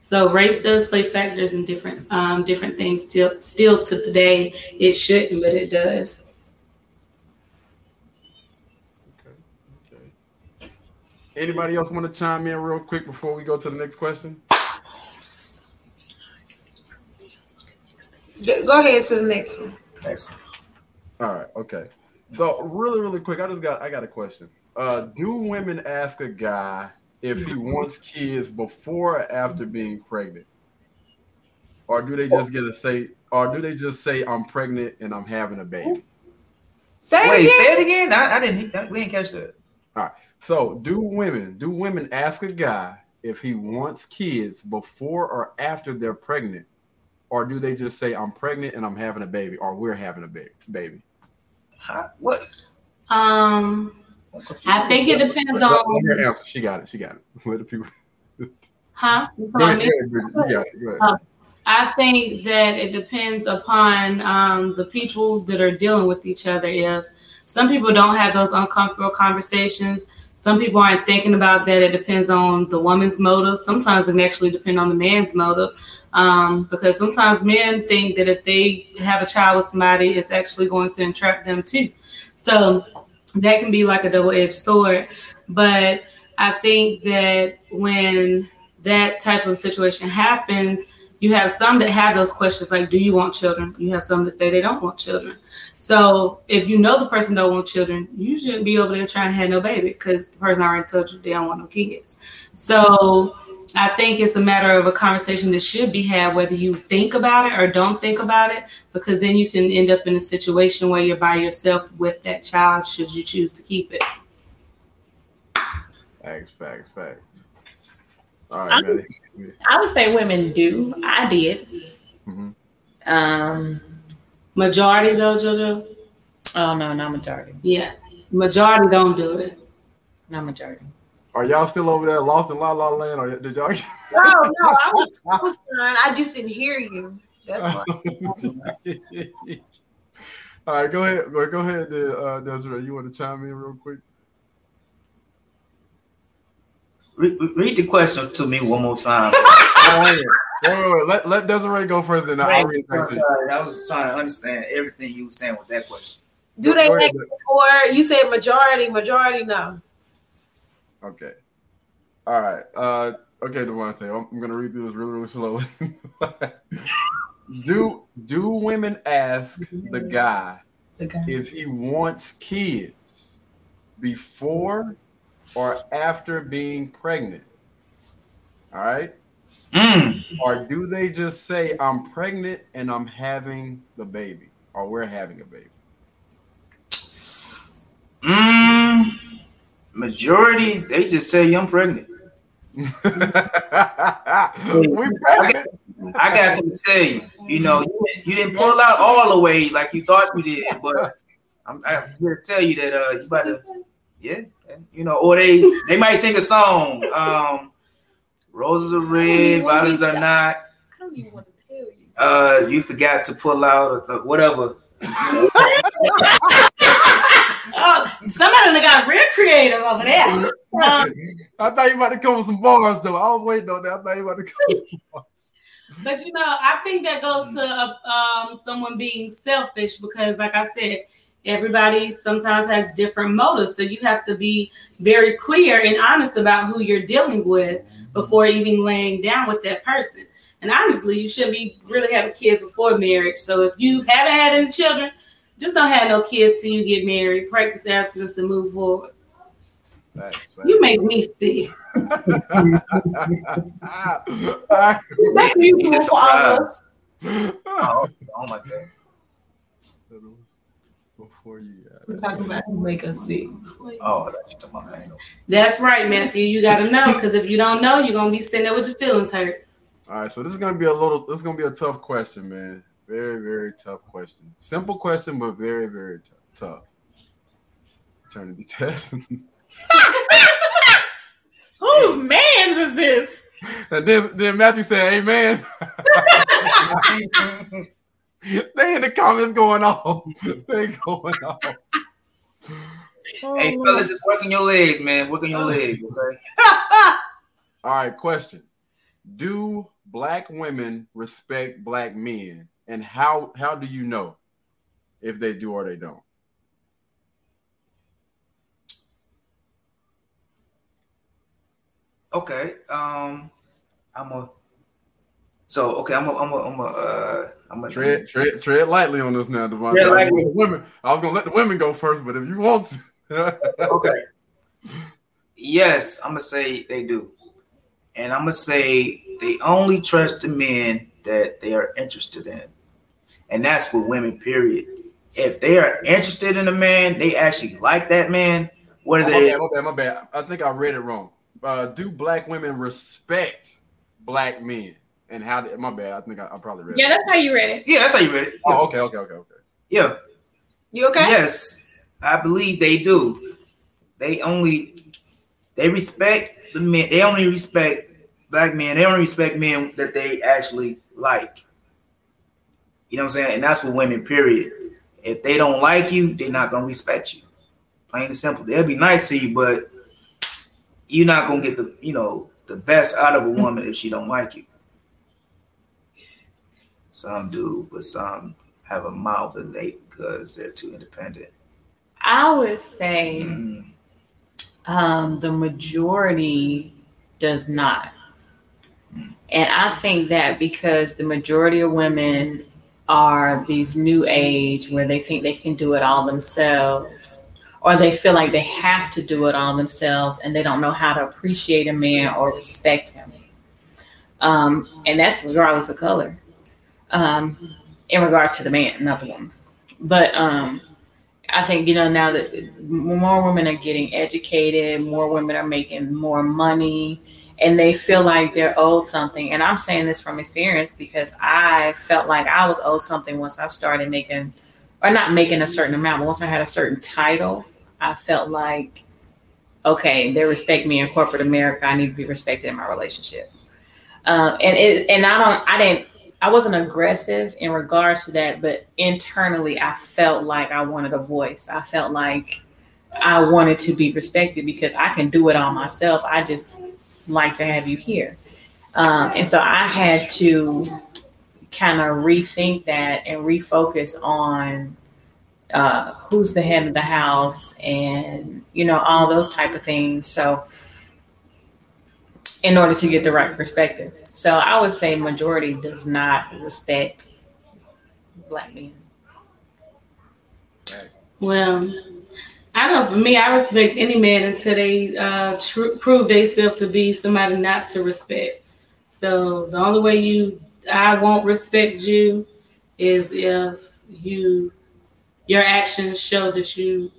So race does play factors in different um different things still still to today. It shouldn't, but it does. Okay. Okay. Anybody else want to chime in real quick before we go to the next question? Go go ahead to the next one. Next one. All right, okay. So really, really quick, I just got I got a question. Uh, do women ask a guy if he wants kids before or after being pregnant, or do they just get to say, or do they just say I'm pregnant and I'm having a baby? Say it Wait, again. say it again. I, I didn't. We didn't catch that. All right. So do women do women ask a guy if he wants kids before or after they're pregnant, or do they just say I'm pregnant and I'm having a baby, or we're having a baby? Baby. How, what? Um I think it depends Let- let on her answer. She got it. She got it. Let the people. huh? You Go calling ahead, me? ahead, Bridget. You got it. Go ahead. I think that it depends upon um, the people that are dealing with each other. If some people don't have those uncomfortable conversations, some people aren't thinking about that. It depends on the woman's motive. Sometimes it can actually depend on the man's motive. Um, because sometimes men think that if they have a child with somebody, it's actually going to entrap them too. So that can be like a double edged sword. But I think that when that type of situation happens, you have some that have those questions like, do you want children? You have some that say they don't want children. So if you know the person don't want children, you shouldn't be over there trying to have no baby because the person already told you they don't want no kids. So I think it's a matter of a conversation that should be had, whether you think about it or don't think about it, because then you can end up in a situation where you're by yourself with that child should you choose to keep it. Facts, facts, facts. All right, I'm- I would say women do. I did. Mhm. Um. Majority though, JoJo, Oh no, not majority. yeah, majority don't do it. Not majority. Are y'all still over there lost in La La Land, or did y'all? No, no, I was, I was fine. I just didn't hear you. That's fine. All right, go ahead. Go go ahead, uh, Desiree. You want to chime in real quick? Re- re- read the question to me one more time. Oh, wait, wait, wait. Let, let Desiree go further than I'll read it back to you. I was trying to understand everything you were saying with that question. Do they Go ahead, make it you said majority, majority no. Okay. All right. Uh, okay, Devontae, I'm, I'm gonna read through this really, really slowly. do do women ask the guy Okay. if he wants kids before or after being pregnant? All right. Mm. Or do they just say I'm pregnant and I'm having the baby, or we're having a baby? Mm. Majority, they just say I'm pregnant. we pregnant. I got something to tell you. You know, you, didn't- you didn't pull out all the way like you thought you did, but I'm, I'm here to tell you that uh, you about to, yeah, you know, or they they might sing a song. Um, Roses are red, violets are not. I don't even want to tell you. Uh, you forgot to pull out or th- whatever. Oh, somebody done got real creative over there. Um, I thought you about to come with some bars, though. I was waiting on that. I thought you about to come with some bars. But you know, I think that goes to uh, um, someone being selfish because, like I said, everybody sometimes has different motives. So you have to be very clear and honest about who you're dealing with before even laying down with that person. And honestly, you shouldn't be really having kids before marriage. So if you haven't had any children, just don't have no kids till you get married. Practice abstinence and move forward. Facts, You make me sick. That's mutual for all of us. Oh, oh my god. Before you got We're talking about who make us sick. Oh, I thought you talking about that. That's right, Matthew. You got to know because if you don't know, you're gonna be sitting there with your feelings hurt. All right, so this is gonna be a little. This is gonna be a tough question, man. Very, very tough question. Simple question, but very, very t- tough. Eternity test. Whose man's is this? and then, then Matthew said, "Amen." they in the comments going off. They going off. Oh, Hey, Lord. fellas, just working your legs, man. Working your legs, okay? All right, question. Do black women respect black men? And how how do you know if they do or they don't? Okay. Um, I'm a. So okay, I'm a. I'm a. I'm a. Uh, I'm a. Tread tread tread lightly on this now, Devon. Tread I, was lightly. gonna let the women, I was gonna let the women go first, but if you want to. Okay. Yes, I'm gonna say they do, and I'm gonna say they only trust the men that they are interested in, and that's for women. Period. If they are interested in a man, they actually like that man. Whether my, they bad, my bad, my bad. I think I read it wrong. Uh, do black women respect black men? And how? Did, my bad. I think I, I probably read. Yeah, it. that's how you read it. yeah, that's how you read it. Oh, okay, okay, okay, okay. Yeah, You okay? Yes, I believe they do. They only they respect the men. They only respect black men. They only respect men that they actually like. You know what I'm saying? And that's for women. Period. If they don't like you, they're not gonna respect you. Plain and simple. They'll be nice to you, but you're not gonna get the you know the best out of a woman if she don't like you. Some do, but some have a mouth that they because they're too independent. I would say Mm. um, the majority does not. And I think that because the majority of women are these new age where they think they can do it all themselves, or they feel like they have to do it all themselves and they don't know how to appreciate a man or respect him. Um, and that's regardless of color, um, in regards to the man, not the woman. But um, I think you know now that more women are getting educated, more women are making more money, and they feel like they're owed something. And I'm saying this from experience because I felt like I was owed something once I started making, or not making a certain amount, but once I had a certain title, I felt like, okay, they respect me in corporate America. I need to be respected in my relationship. Um, and it, and I don't, I didn't I wasn't aggressive in regards to that, but internally I felt like I wanted a voice. I felt like I wanted to be respected because I can do it all myself. I just like to have you here. Um, and so I had to kind of rethink that and refocus on uh, who's the head of the house and you know all those type of things. So in order to get the right perspective. So I would say majority does not respect black men. Well, I know for me, I respect any man until they uh, tr- prove themselves to be somebody not to respect. So the only way you, I won't respect you, is if you, your actions show that you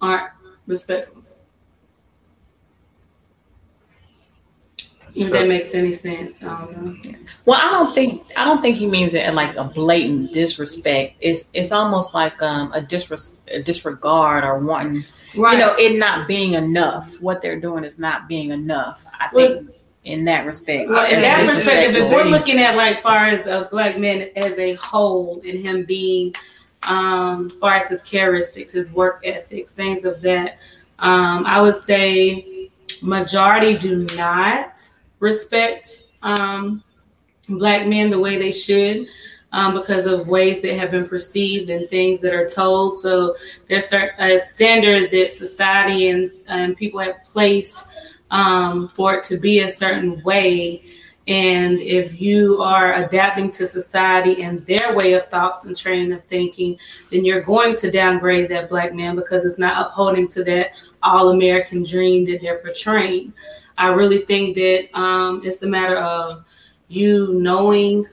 aren't respectful. If that makes any sense, I don't know. Well, I don't think I don't think he means it in like a blatant disrespect. It's it's almost like um, a, disres- a disregard or wanting Right. you know it not being enough. What they're doing is not being enough. I think in that respect. Well, in that disrespectful. perspective, if we're looking at like far as a black man as a whole and him being um far as his characteristics, his work ethics, things of that, um, I would say majority do not respect um black men the way they should. Um, because of ways that have been perceived and things that are told. So there's a standard that society and, and people have placed um, for it to be a certain way. And if you are adapting to society and their way of thoughts and training of thinking, then you're going to downgrade that black man because it's not upholding to that all American dream that they're portraying. I really think that um, it's a matter of you knowing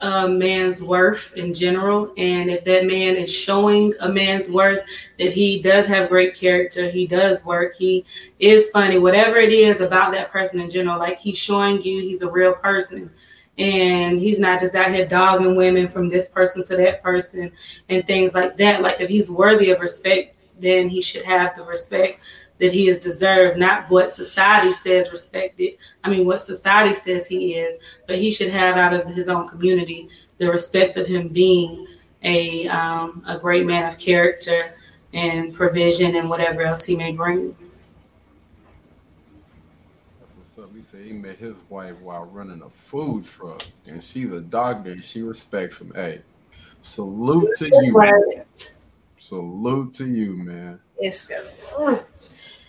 a man's worth in general. And if that man is showing a man's worth that he does have great character, he does work, he is funny, whatever it is about that person in general, like he's showing you he's a real person. And he's not just out here dogging women from this person to that person and things like that. Like if he's worthy of respect, then he should have the respect that he is deserved, not what society says respected. I mean, what society says he is, but he should have out of his own community the respect of him being a um, a great man of character and provision and whatever else he may bring. That's what's up. He said he met his wife while running a food truck, and she's a doctor and she respects him. Hey, salute to you. Salute to you, man. It's good.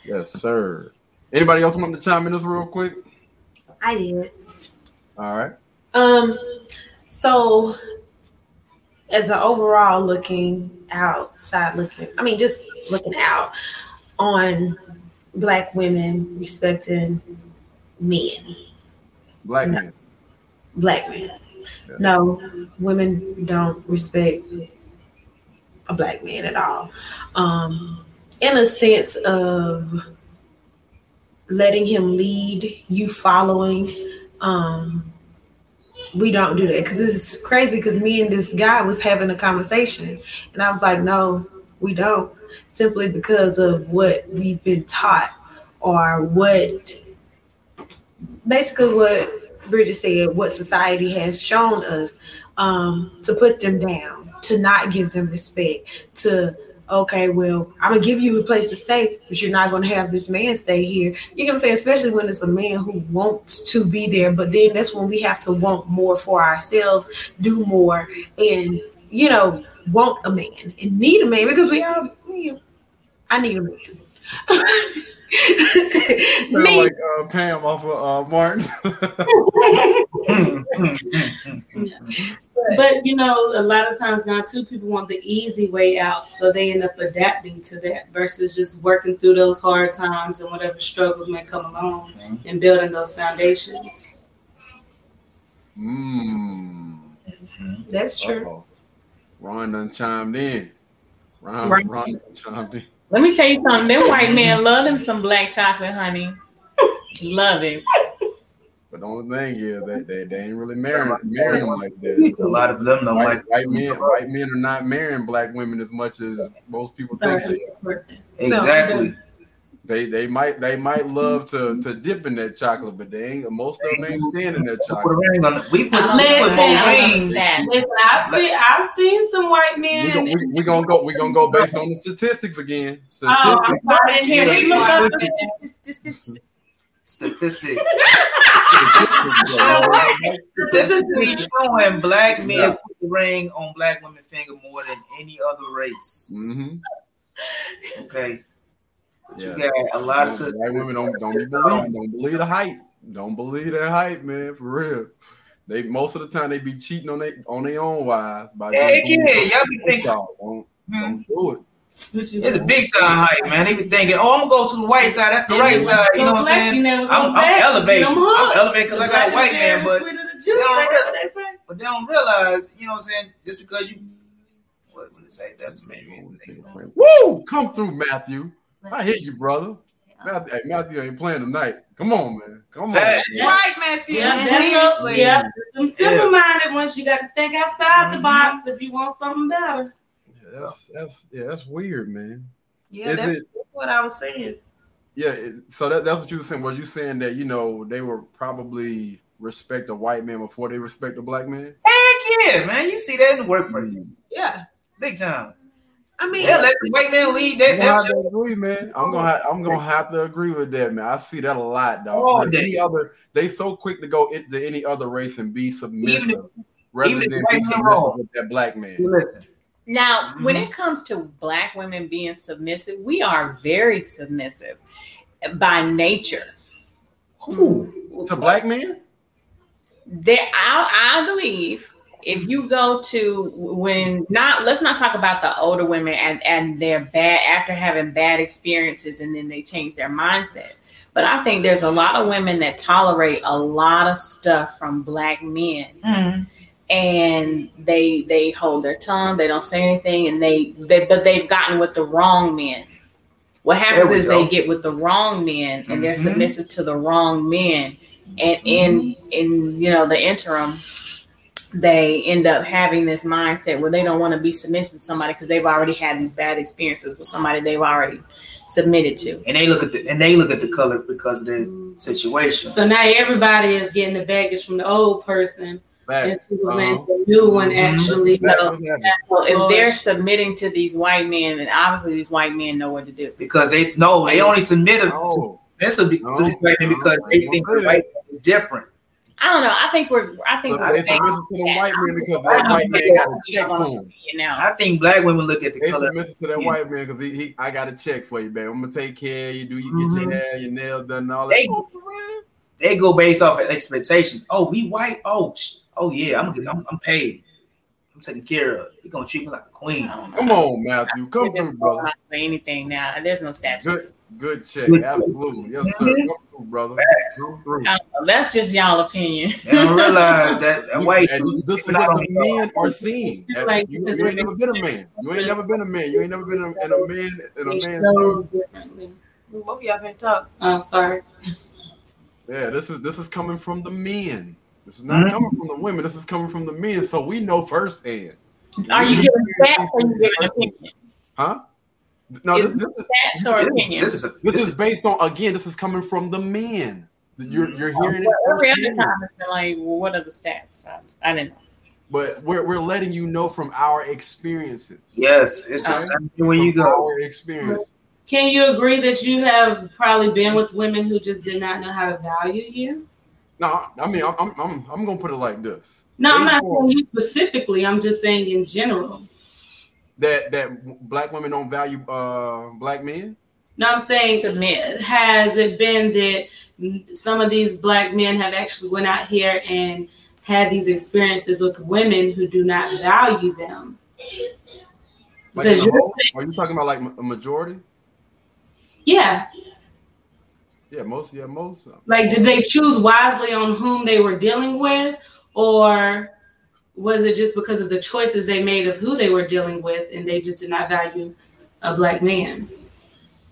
Yes, sir. Anybody else want to chime in this real quick? I did. All right. Um, so as an overall looking outside looking, I mean, just looking out on black women respecting men, Black No. man. black men. Yeah. No, women don't respect a black man at all. Um, in a sense of letting him lead, you following. Um, we don't do that because it's crazy. Because me and this guy was having a conversation, and I was like, "No, we don't." Simply because of what we've been taught, or what, basically what Bridget said, what society has shown us um, to put them down, to not give them respect, to okay, well, I'm gonna give you a place to stay, but you're not gonna have this man stay here. You know what I'm saying? Especially when it's a man who wants to be there, but then that's when we have to want more for ourselves, do more, and you know, want a man and need a man because we all, you know, I need a man. Sound Me- like uh, Pam off of uh, Martin. But you know, a lot of times now too, people want the easy way out, so they end up adapting to that versus just working through those hard times and whatever struggles may come along and building those foundations. Mmm. That's true. Uh-oh. Ron done chimed in. Ron, Right. Ron chimed in. Let me tell you something. Them white men love them some black chocolate, honey. Love it. But the only thing is they, they, they ain't really marrying, marrying like that. A lot of them don't White, like white men white men are not marrying black women as much as most people think they are. exactly. They they might they might love to to dip in that chocolate, but they ain't most of them ain't standing that chocolate. ring on the- We put, we put Listen, more rings. Listen, I've seen I've seen some white We men. gonna, we, we gonna go we gonna go based on the statistics again. Oh, I'm Statistics. sorry. Can we look up the Statistics. Statistics, bro. bro. Statistically showing black men Yeah. put the ring on black women's finger more than any other race. Mm-hmm. Okay, Yeah. you got a lot of White sisters. women don't don't believe don't believe the hype. Don't believe that hype, man. For real. They most of the time they be cheating on they on their own wives by Yeah, yeah, y'all be thinking- y'all. Don't, Hmm. don't do it. It's a big time hype, man. They be thinking, oh, I'm gonna go to the white side. That's the right side. You know what I'm saying? I'm, I'm elevating. I'm elevating because I got a white man, but they don't don't but they don't realize, you know what I'm saying? Just because you what would it say? That's the maybe. Woo! Come through, Matthew. I hit you, brother. Matthew, hey, Matthew ain't playing tonight. Come on, man. Come on. Facts. man. Right, Matthew. Yeah, Seriously. yeah. Some simple-minded ones. You got to think outside the mm-hmm. box if you want something better. Yeah, that's that's yeah, that's weird, man. Yeah, Is that's it- what I was saying. Yeah, it, so that, that's what you were saying. Was you saying that you know they were probably respect a white man before they respect a black man? Heck yeah, man. You see that in the workplace. Mm. Yeah. Big time. I mean, Yeah, let the white man lead. I'm That, gonna that's have to agree, man. I'm gonna ha- I'm gonna have to agree with that, man. I see that a lot, dog. All For day. Any other, they so quick to go into any other race and be submissive rather even than be submissive with that black man. Listen. Now, when Mhm. it comes to black women being submissive, we are very submissive by nature. Who? To black men? There, I, I believe if you go to when not, let's not talk about the older women and and their bad after having bad experiences and then they change their mindset. But I think there's a lot of women that tolerate a lot of stuff from black men Mhm. and they they hold their tongue they don't say anything and they they but they've gotten with the wrong men what happens is go. they get with the wrong men and they're Mhm. submissive to the wrong men and in in you know the interim they end up having this mindset where they don't want to be submissive to somebody because they've already had these bad experiences with somebody they've already submitted to And they look at the and they look at the color because of their situation. So now everybody is getting the baggage from the old person Facts. into the, Uh-huh. the new one Mhm. actually. That's So- what's so if they're submitting to these white men and obviously these white men know what to do Because they no, they only submit to this to, be- to No. this white man because I they think gonna the white is different. I don't know. I think we're. I think So we're they submissive to the white man because that white man got a check for him. You know. I think black women look at the They color. submissive to that Yeah. white man because he, he I got a check for you, babe. I'm gonna take care of you. Do you get your Mhm. hair, your nails done, and all that? They- Oh. They go based off of expectations. Oh, we white. Oh, sh- oh yeah, I'm gonna get, I'm, I'm paid. I'm taken care of. He gonna treat me like a queen. I don't know. Come on, Matthew. Come We're just through, brother. going For anything now, there's no stats. Good, good check. Good. Absolutely. Yes, sir. Mhm. Come through, brother. Come through. I. That's just y'all opinion. They don't realize that, that white. And this, this is what the here- men are seeing. Like- you, you ain't never been a man. You ain't never been a man. You ain't never been a, in a man in a man's show What both of y'all can talk. Oh, sorry. Yeah, this is this is coming from the men. This is not Mhm. coming from the women. This is coming from the men. So we know firsthand. Are you We giving experience stats or you giving opinion? Huh? No, this, this is This, opinion? this is this this is is based on again. This is coming from the men. You're mm-hmm. you're hearing it Every other time it's been like, well, what are the stats? I, I didn't know. But we're we're letting you know from our experiences. yes. It's the same thing when you From go. our experience. Can you agree that you have probably been with women who just did not know how to value you? No, I mean I'm I'm I'm, I'm gonna put it like this. No, I'm not on saying you specifically. I'm just saying in general. That that black women don't value uh black men. No, I'm saying Submit. has it been that some of these black men have actually went out here and had these experiences with women who do not value them? Like Because in a you're whole? are you talking about like a majority? yeah, Yeah, most. Yeah, most. like did they choose wisely on whom they were dealing with, or was it just because of the choices they made of who they were dealing with, and they just did not value a black man?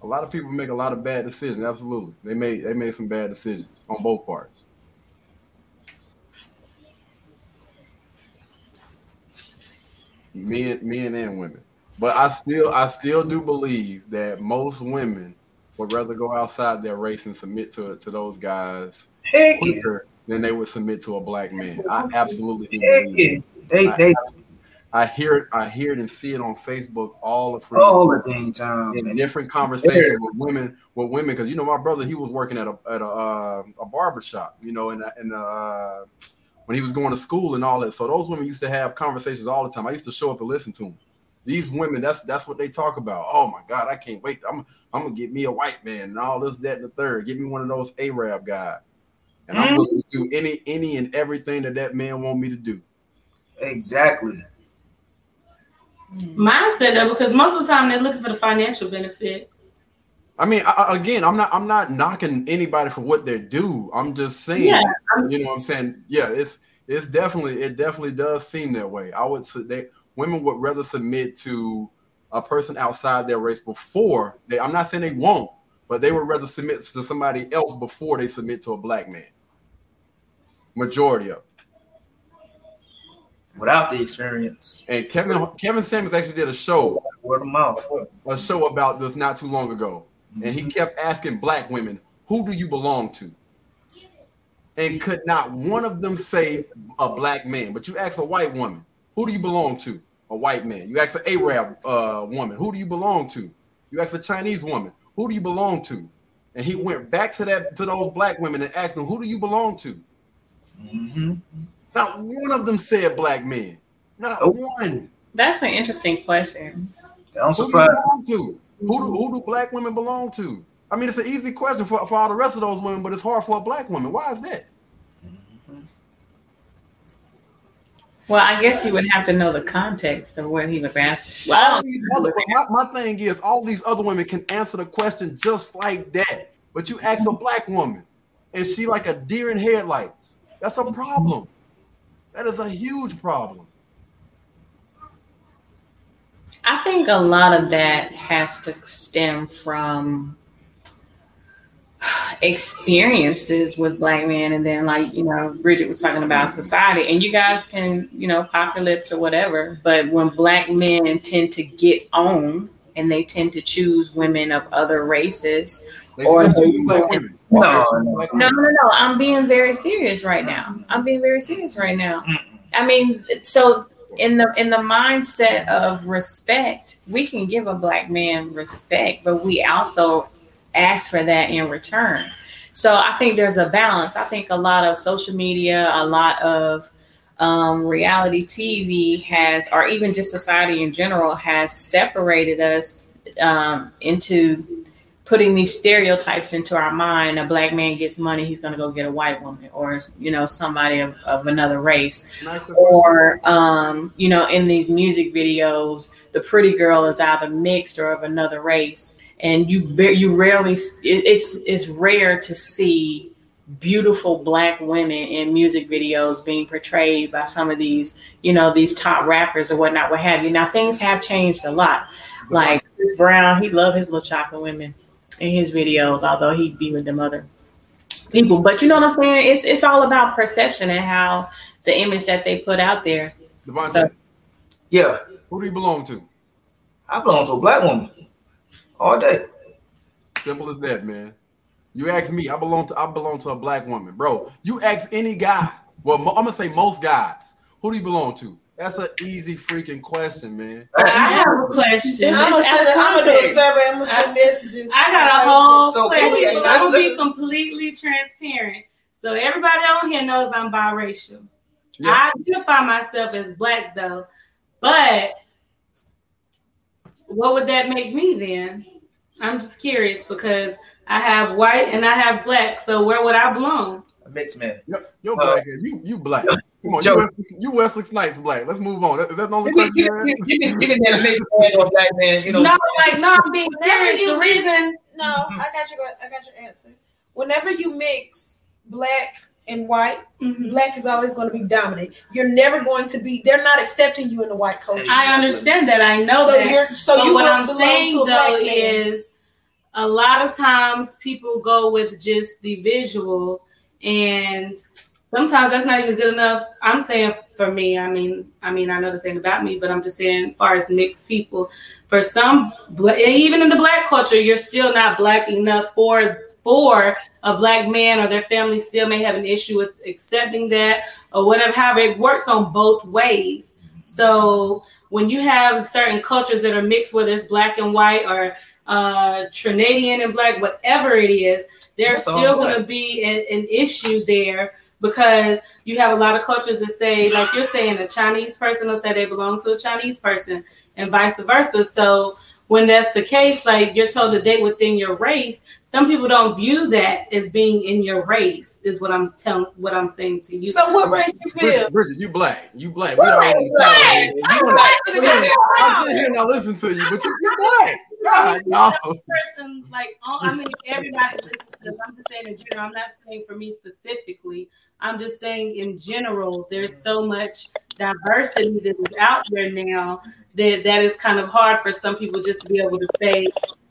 A lot of people make a lot of bad decisions. Absolutely, they made they made some bad decisions on both parts. Men, men and women. But I still I still do believe that most women would rather go outside their race and submit to to those guys Heck yeah. Than they would submit to a black man. I absolutely believe it. They I, they I hear it, I hear it and see it on Facebook all the freaking all the time. dang time. in man. different conversations with women with women because you know my brother he was working at a at a uh, a barber shop you know and and uh when he was going to school and all that so those women used to have conversations all the time I used to show up and listen to them these women that's that's what they talk about oh my god I can't wait I'm I'm gonna get me a white man and all this that and the third get me one of those Arab guys and I'm Mhm. willing to do any any and everything that that man want me to do Exactly. Mine said that because most of the time they're looking for the financial benefit. I mean, I, I- again, I'm not I'm not knocking anybody for what they do. I'm just saying, Yeah, I'm- you know what I'm saying? Yeah, it's it's definitely it definitely does seem that way. I would say they women would rather submit to a person outside their race before they I'm not saying they won't, but they would rather submit to somebody else before they submit to a black man. Majority of. Without the experience, And Kevin Kevin Samuels actually did a show word of mouth. a show about this not too long ago, and he kept asking black women, "Who do you belong to?" And could not one of them say a black man. But you ask a white woman, "Who do you belong to?" A white man. You ask an Arab uh, woman, "Who do you belong to?" You ask a Chinese woman, "Who do you belong to?" And he went back to that to those black women and asked them, "Who do you belong to?" Hmm Not one of them said black men. Not Nope. one. That's an interesting question. Don't Who do you surprise. belong to? Who do, who do black women belong to? I mean, it's an easy question for, for all the rest of those women, but it's hard for a black woman. Why is that? Well, I guess you would have to know the context of what he was asking. Well, I All other, my, my thing is, all these other women can answer the question just like that. But you ask a black woman, and she like a deer in headlights. That's a problem. That is a huge problem. I think a lot of that has to stem from experiences with black men and then like you know bridget was talking about society and you guys can you know pop your lips or whatever but when black men tend to get on and they tend to choose women of other races They Or they- choose black women. No, no. no. No no i'm being very serious right now. I'm being very serious right now. I mean so in the in the mindset of respect we can give a black man respect but we also ask for that in return. So i think there's a balance. I think a lot of social media a lot of um, reality tv has or even just society in general has separated us um, into putting these stereotypes into our mind. A black man gets money he's going to go get a white woman or you know somebody of, of another race. Nice or um, you know in these music videos the pretty girl is either mixed or of another race. And you you rarely it's it's rare to see beautiful black women in music videos being portrayed by some of these you know these top rappers or whatnot what have you. Now things have changed a lot. Like Chris brown he loved his little chocolate women in his videos although he'd be with them other people but you know what i'm saying it's it's all about perception and how the image that they put out there Devontae, So- Yeah, who do you belong to? I belong to a black woman all day. Simple as that, man. You ask me, I belong to I belong to a black woman, bro. You ask any guy. Well, mo- I'm gonna say most guys. Who do you belong to? That's an easy freaking question, man. I have a question. I'm gonna send. I'm gonna do a survey. I'm gonna send messages. I got a whole So, question. I'm gonna be completely transparent. So everybody on here knows I'm biracial. Yeah. I identify myself as black though, but what would that make me then? I'm just curious because I have white and I have black. So where would I belong? A mixed man. Yo, yo Uh, black ass. You you black. Come on, Joe. you Wesley, you Wesley Snipes black. Let's move on. That- Is that the only You can, question you you, had? can, you, can, you can get a mixed man or black man. You know, No, like no, I'm being Whenever serious. The reason No, I got your. I got your answer. Whenever you mix black and white, Mhm. black is always going to be dominant. You're never going to be. They're not accepting you in the white culture. I understand that. I know so that. you're. So but you what I'm saying to a black though man. is a lot of times people go with just the visual and sometimes that's not even good enough. I'm saying for me, I mean, I mean, I know this ain't about me, but I'm just saying, as far as mixed people, for some, even in the black culture, you're still not black enough for for a black man or their family still may have an issue with accepting that or whatever. However, it works on both ways. So when you have certain cultures that are mixed, whether it's black and white or uh, Trinidadian and black, whatever it is, there's That's still going to be an, an issue there because you have a lot of cultures that say, like you're saying, a Chinese person will say they belong to a Chinese person and vice versa. So when that's the case, like you're told to date within your race, some people don't view that as being in your race, is what I'm telling what I'm saying to you. So what race you feel? Bridget, Bridget, you black. You black. What don't race understand black? it. You I'm don't- black as a I'm goddamn sitting here now listening to you, but you, you're black. God, person, like all- I mean, everybody I'm just saying in general. I'm not saying for me specifically. I'm just saying in general. There's so much diversity that is out there now that that is kind of hard for some people just to be able to say,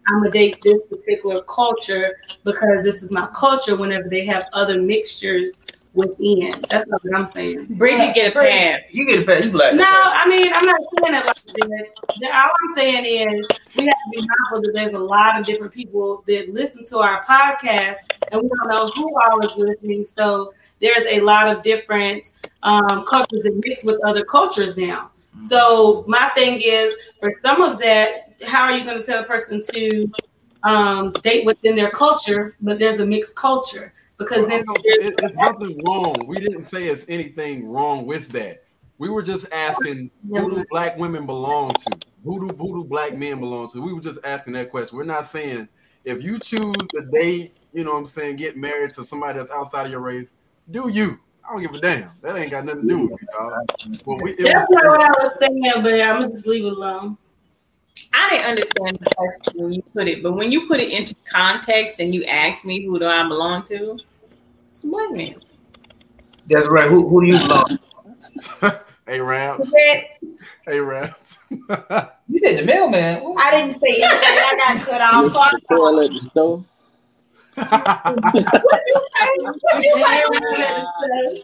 "I'm gonna date this particular culture because this is my culture." Whenever they have other mixtures within, that's what I'm saying. Bridget get a pass. You get a pay. You black. No, I mean, I'm not saying it like that. The- All I'm saying is we have to be mindful that there's a lot of different people that listen to our podcast, and we don't know who all is listening. So there's a lot of different um, cultures that mix with other cultures now. So my thing is, for some of that, how are you going to tell a person to um, date within their culture, but there's a mixed culture? Because then Well, it- it's nothing wrong. We didn't say it's anything wrong with that. We were just asking who do black women belong to? Who do who do black men belong to? We were just asking that question. We're not saying if you choose to date, you know what I'm saying, get married to somebody that's outside of your race, do you. I don't give a damn. That ain't got nothing to do with me, dog. Well, we, it that's was- not what I was saying, but I'm gonna just leave it alone. I didn't understand the question when you put it, but when you put it into context and you ask me who do I belong to, it's a black man. That's right. Who, who do you love? hey, Rams. Hey, Rams. You said the mailman. What? I didn't say anything. I got cut off. So I, Patel at the store. what you say? What you say?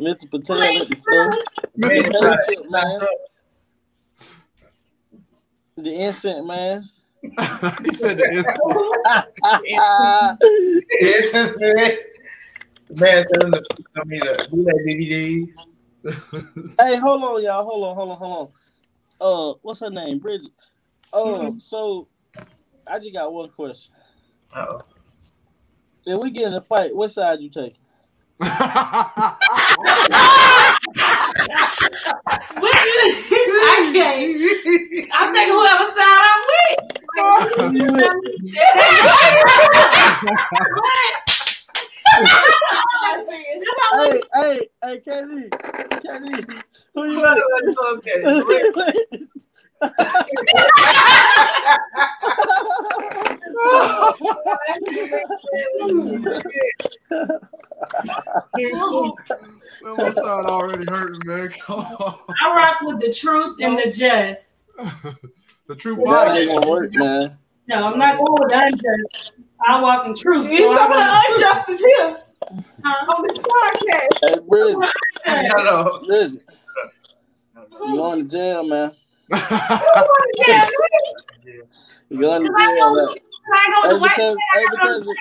Mr. Patel at the store. Man, Hey, you black. shit, man. The instant man. he said the instant. Yes, man. Man, send them the, I mean, the bootleg DVDs. hey, hold on, y'all. Hold on, hold on, hold on. Uh, what's her name? Bridget. Oh, so I just got one question. Uh-oh. If we get in a fight, what side you take? What you? I can't. I'm taking whoever side I'm with. Hey, hey, hey, Kenny, Kenny, who you No, with? it's okay. It's real. Man, my side already hurting, man. I rock with the truth and the just. the true That fight. ain't gonna work, man. No, I'm not going with the unjust. I walk in truth. You so some of the injustice here Huh? on this podcast. Hey, Bridget, No, no. Bridget, you going to jail, man. Yeah, You going to I jail, go, man. I Hey, because, hey, I go because,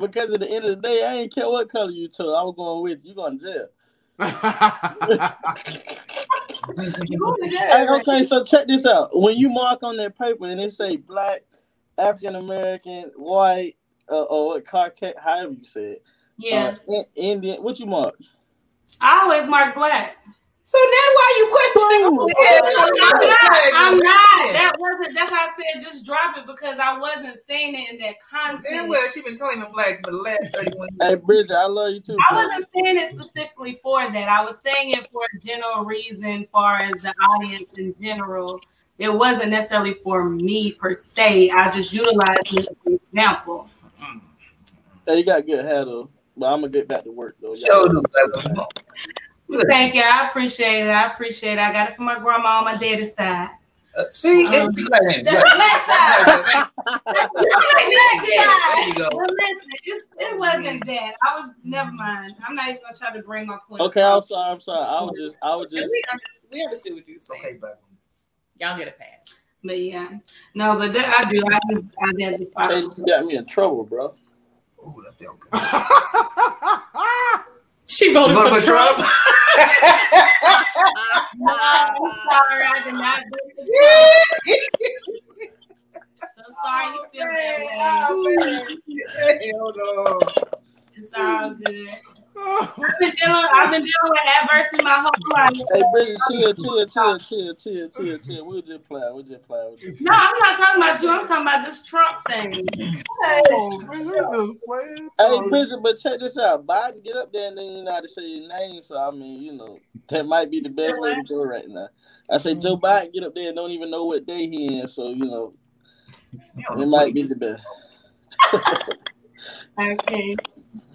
because at the end of the day, I ain't care what color you took. I was going with you. You going to jail. You going to Hey, jail? okay, so check this out. When you mark on that paper and it say black, African American, white, uh, or what, Caucasian, however you say it, Yeah, uh, Indian, what you mark? I always mark black. So now why you questioning? Ooh. I'm not. I'm not. That wasn't. That's why I said just drop it because I wasn't saying it in that Damn context. well, she been claiming black for the last 31 years. Hey, Bridget, I love you too. I bro. wasn't saying it specifically for that. I was saying it for a general reason, far as the audience in general. It wasn't necessarily for me per se. I just utilized it as an example. Hey, you got good hair though, but I'm gonna get back to work though. Show them. Thank you. I appreciate it. I appreciate it. I got it from my grandma on my daddy's side. Uh, see, Um, it's black. That's the black side. There you go. Well, listen, it's, It wasn't that. I was never mind. I'm not even gonna try to bring my point. Okay, I'm sorry. I'm sorry. I was just, I was just. We, we understood what you It's saying. okay, but Y'all get a pass. But yeah, no, but that, I do. I do. I did the Hey, you got me in trouble, bro. Ooh, that felt good. She voted voted for for Trump. Trump? No, I'm sorry, I did not vote for Trump. So sorry you feel that way. Oh, Hell no. It's all good. I've been dealing, I've been dealing with adversity my whole life. Hey, Bridget, chill, chill, chill, chill, chill, chill, chill. We'll just play. We'll just play. We'll just... No, I'm not talking about you. I'm talking about this Trump thing. Man, we just playing. Hey, Bridget, but check this out. Biden get up there and then you know how to say your name. So I mean, you know, that might be the best way to go right now. I say Joe Biden get up there and don't even know what day he in. So you know, it might be the best. Okay.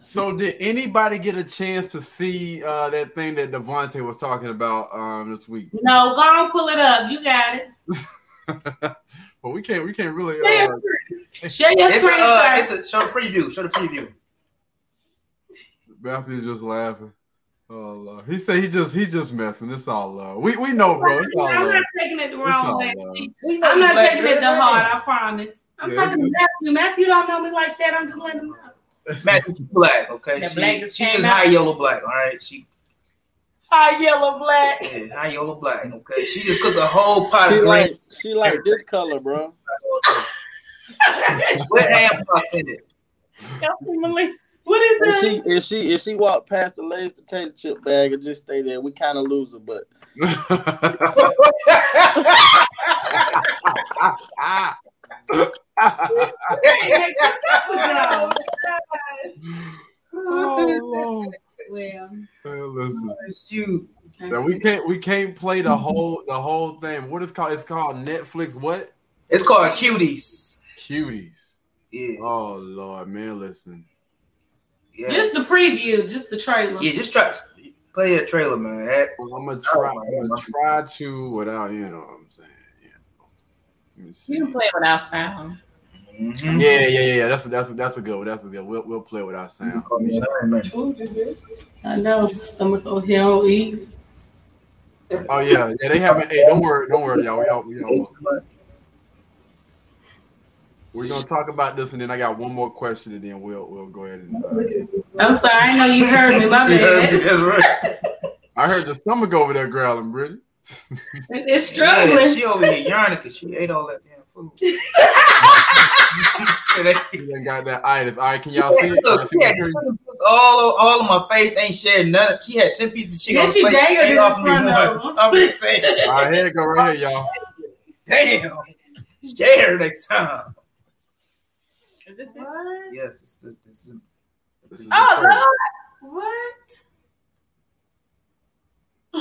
So did anybody get a chance to see uh, that thing that Devontae was talking about um, this week? No, go on, pull it up. You got it. but we can't. We can't really. Uh, Share your It's a, screen, uh, it's a show the preview. Show the preview. Matthew's just laughing. Oh Lord. He said he just he just messing. It's all love. We we know, bro. It's all I'm love. not taking it the wrong way. I'm not taking it the hard. I promise. I'm Yeah, talking to it's- Matthew. Matthew don't know me like that. I'm just letting him know. Matt, she's black, okay? That She- black just she's just out. high yellow black, all right? She High yellow black. yeah, high yellow black, okay? She just cooked a whole pot She of green. like she like this color, bro. what ham hocks in it. Ultimately, What is If she if she if she walked past the Lay's potato chip bag and just stay there, we kind of lose her. But oh, Lord. Well, Hey, listen. you. Now, we can't we can't play the whole the whole thing. What is called? It's called Netflix. What? It's called cuties. Cuties. Yeah. Oh Lord, man, listen. yes. just the preview, just the trailer. Yeah, just try play a trailer, man. That- Well, I'm gonna try. Oh, I'm gonna try to without you know what I'm saying. Yeah. Let me see. You can play without sound. Mhm. Yeah, yeah, yeah, yeah. That's a, that's a, that's a good one. That's a good. We'll we'll play without sound. Let me see. I know. Stomach over here don't eat. Oh yeah, yeah. They haven't. Hey, don't worry, don't worry, y'all. We all, we almost. We're gonna talk about this, and then I got one more question, and then we'll we'll go ahead and. Uh, I'm sorry. I know you heard me. My You bad. right. I heard the stomach over there growling, Bridget. It's, it's Yeah, struggling. she over here yarning because she ate all that damn food. You done got that itis. All right, can y'all see it? Can y'all Look, see she my had screen? all of, all of my face ain't shared none. Of, she had ten pieces of chicken. Yeah, she plate, daggered ain't in offered me of one. I'm just saying. All right, here it go right here, y'all. Damn. Scare her next time. Is this it? What? Yes, it's the, this is This is Oh, the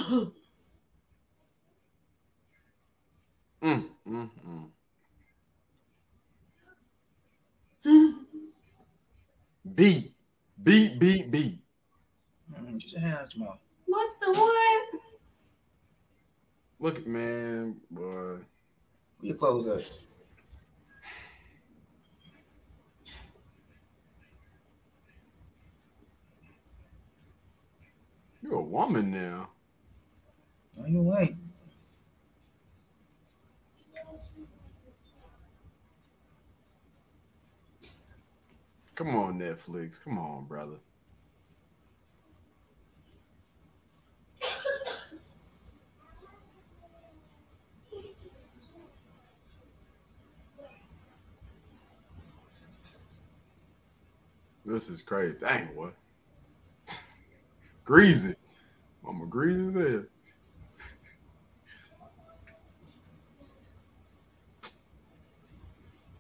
trailer. What? Mm, mm, mm. B, B, B, B. Mm, Get your hand out your mouth. What the what? Look, man, boy. You close up. You're a woman now. No, you ain't. Come on, Netflix. Come on, brother. This is crazy. Dang, what? greasy. Mama greasy as hell.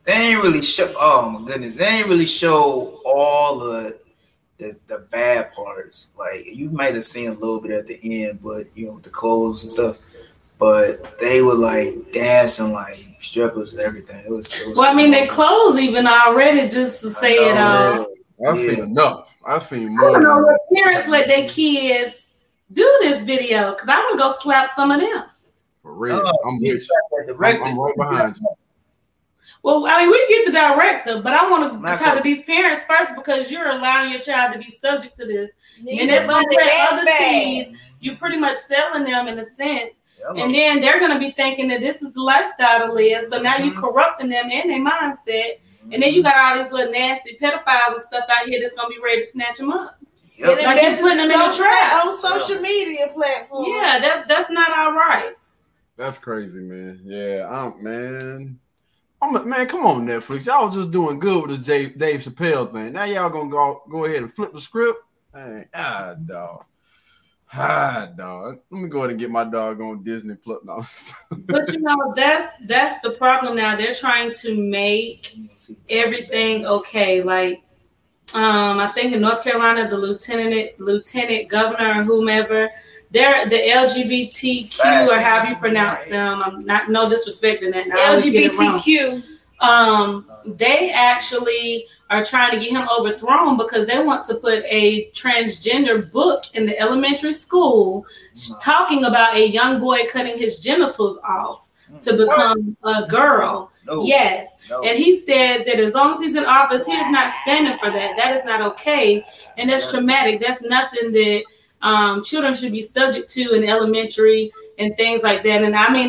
They ain't really show. Oh my goodness, they ain't really show all the the, the bad parts. Like you might have seen a little bit at the end, but you know the clothes and stuff. But they were like dancing like strippers and everything. It was. It was Well, I mean, they closed even already just to say it uh, know, all. I've Yeah. seen enough. I've seen I more. don't know what parents let their kids do this video because I'm gonna go slap some of them. For real. Oh, I'm you with you. I'm. I'm right behind you. Well, I mean, we get the director, but I want to Not talk to these parents first because you're allowing your child to be subject to this, Need and the it's gonna money other seeds. You're pretty much selling them in a sense, Hello. and then they're gonna be thinking that this is the lifestyle to live. So now you're Mhm. corrupting them and their mindset, and then you got all these little nasty pedophiles and stuff out here that's gonna be ready to snatch them up. Yep. Like you messages putting them in a trap. on social media platforms. Yeah, that that's not all right. That's crazy, man. Yeah, I'm man. I'm man, come on, Netflix. Y'all just doing good with the Dave, Dave Chappelle thing. Now y'all gonna go go ahead and flip the script. Hey, ah, dog. Ah, dog. Let me go ahead and get my dog on Disney Plus now. But you know, that's that's the problem now. They're trying to make everything okay. Like, um, I think in North Carolina, the lieutenant, lieutenant governor, or whomever, they're the LGBTQ or however you pronounce them. I'm not no disrespect in that. and I always get it wrong. LGBTQ. Um, they actually are trying to get him overthrown because they want to put a transgender book in the elementary school talking about a young boy cutting his genitals off to become a girl. No, Yes. no. And he said that as long as he's in office, he is not standing for that. That is not okay. And that's traumatic. That's nothing that um, children should be subject to in elementary and things like that. And I mean,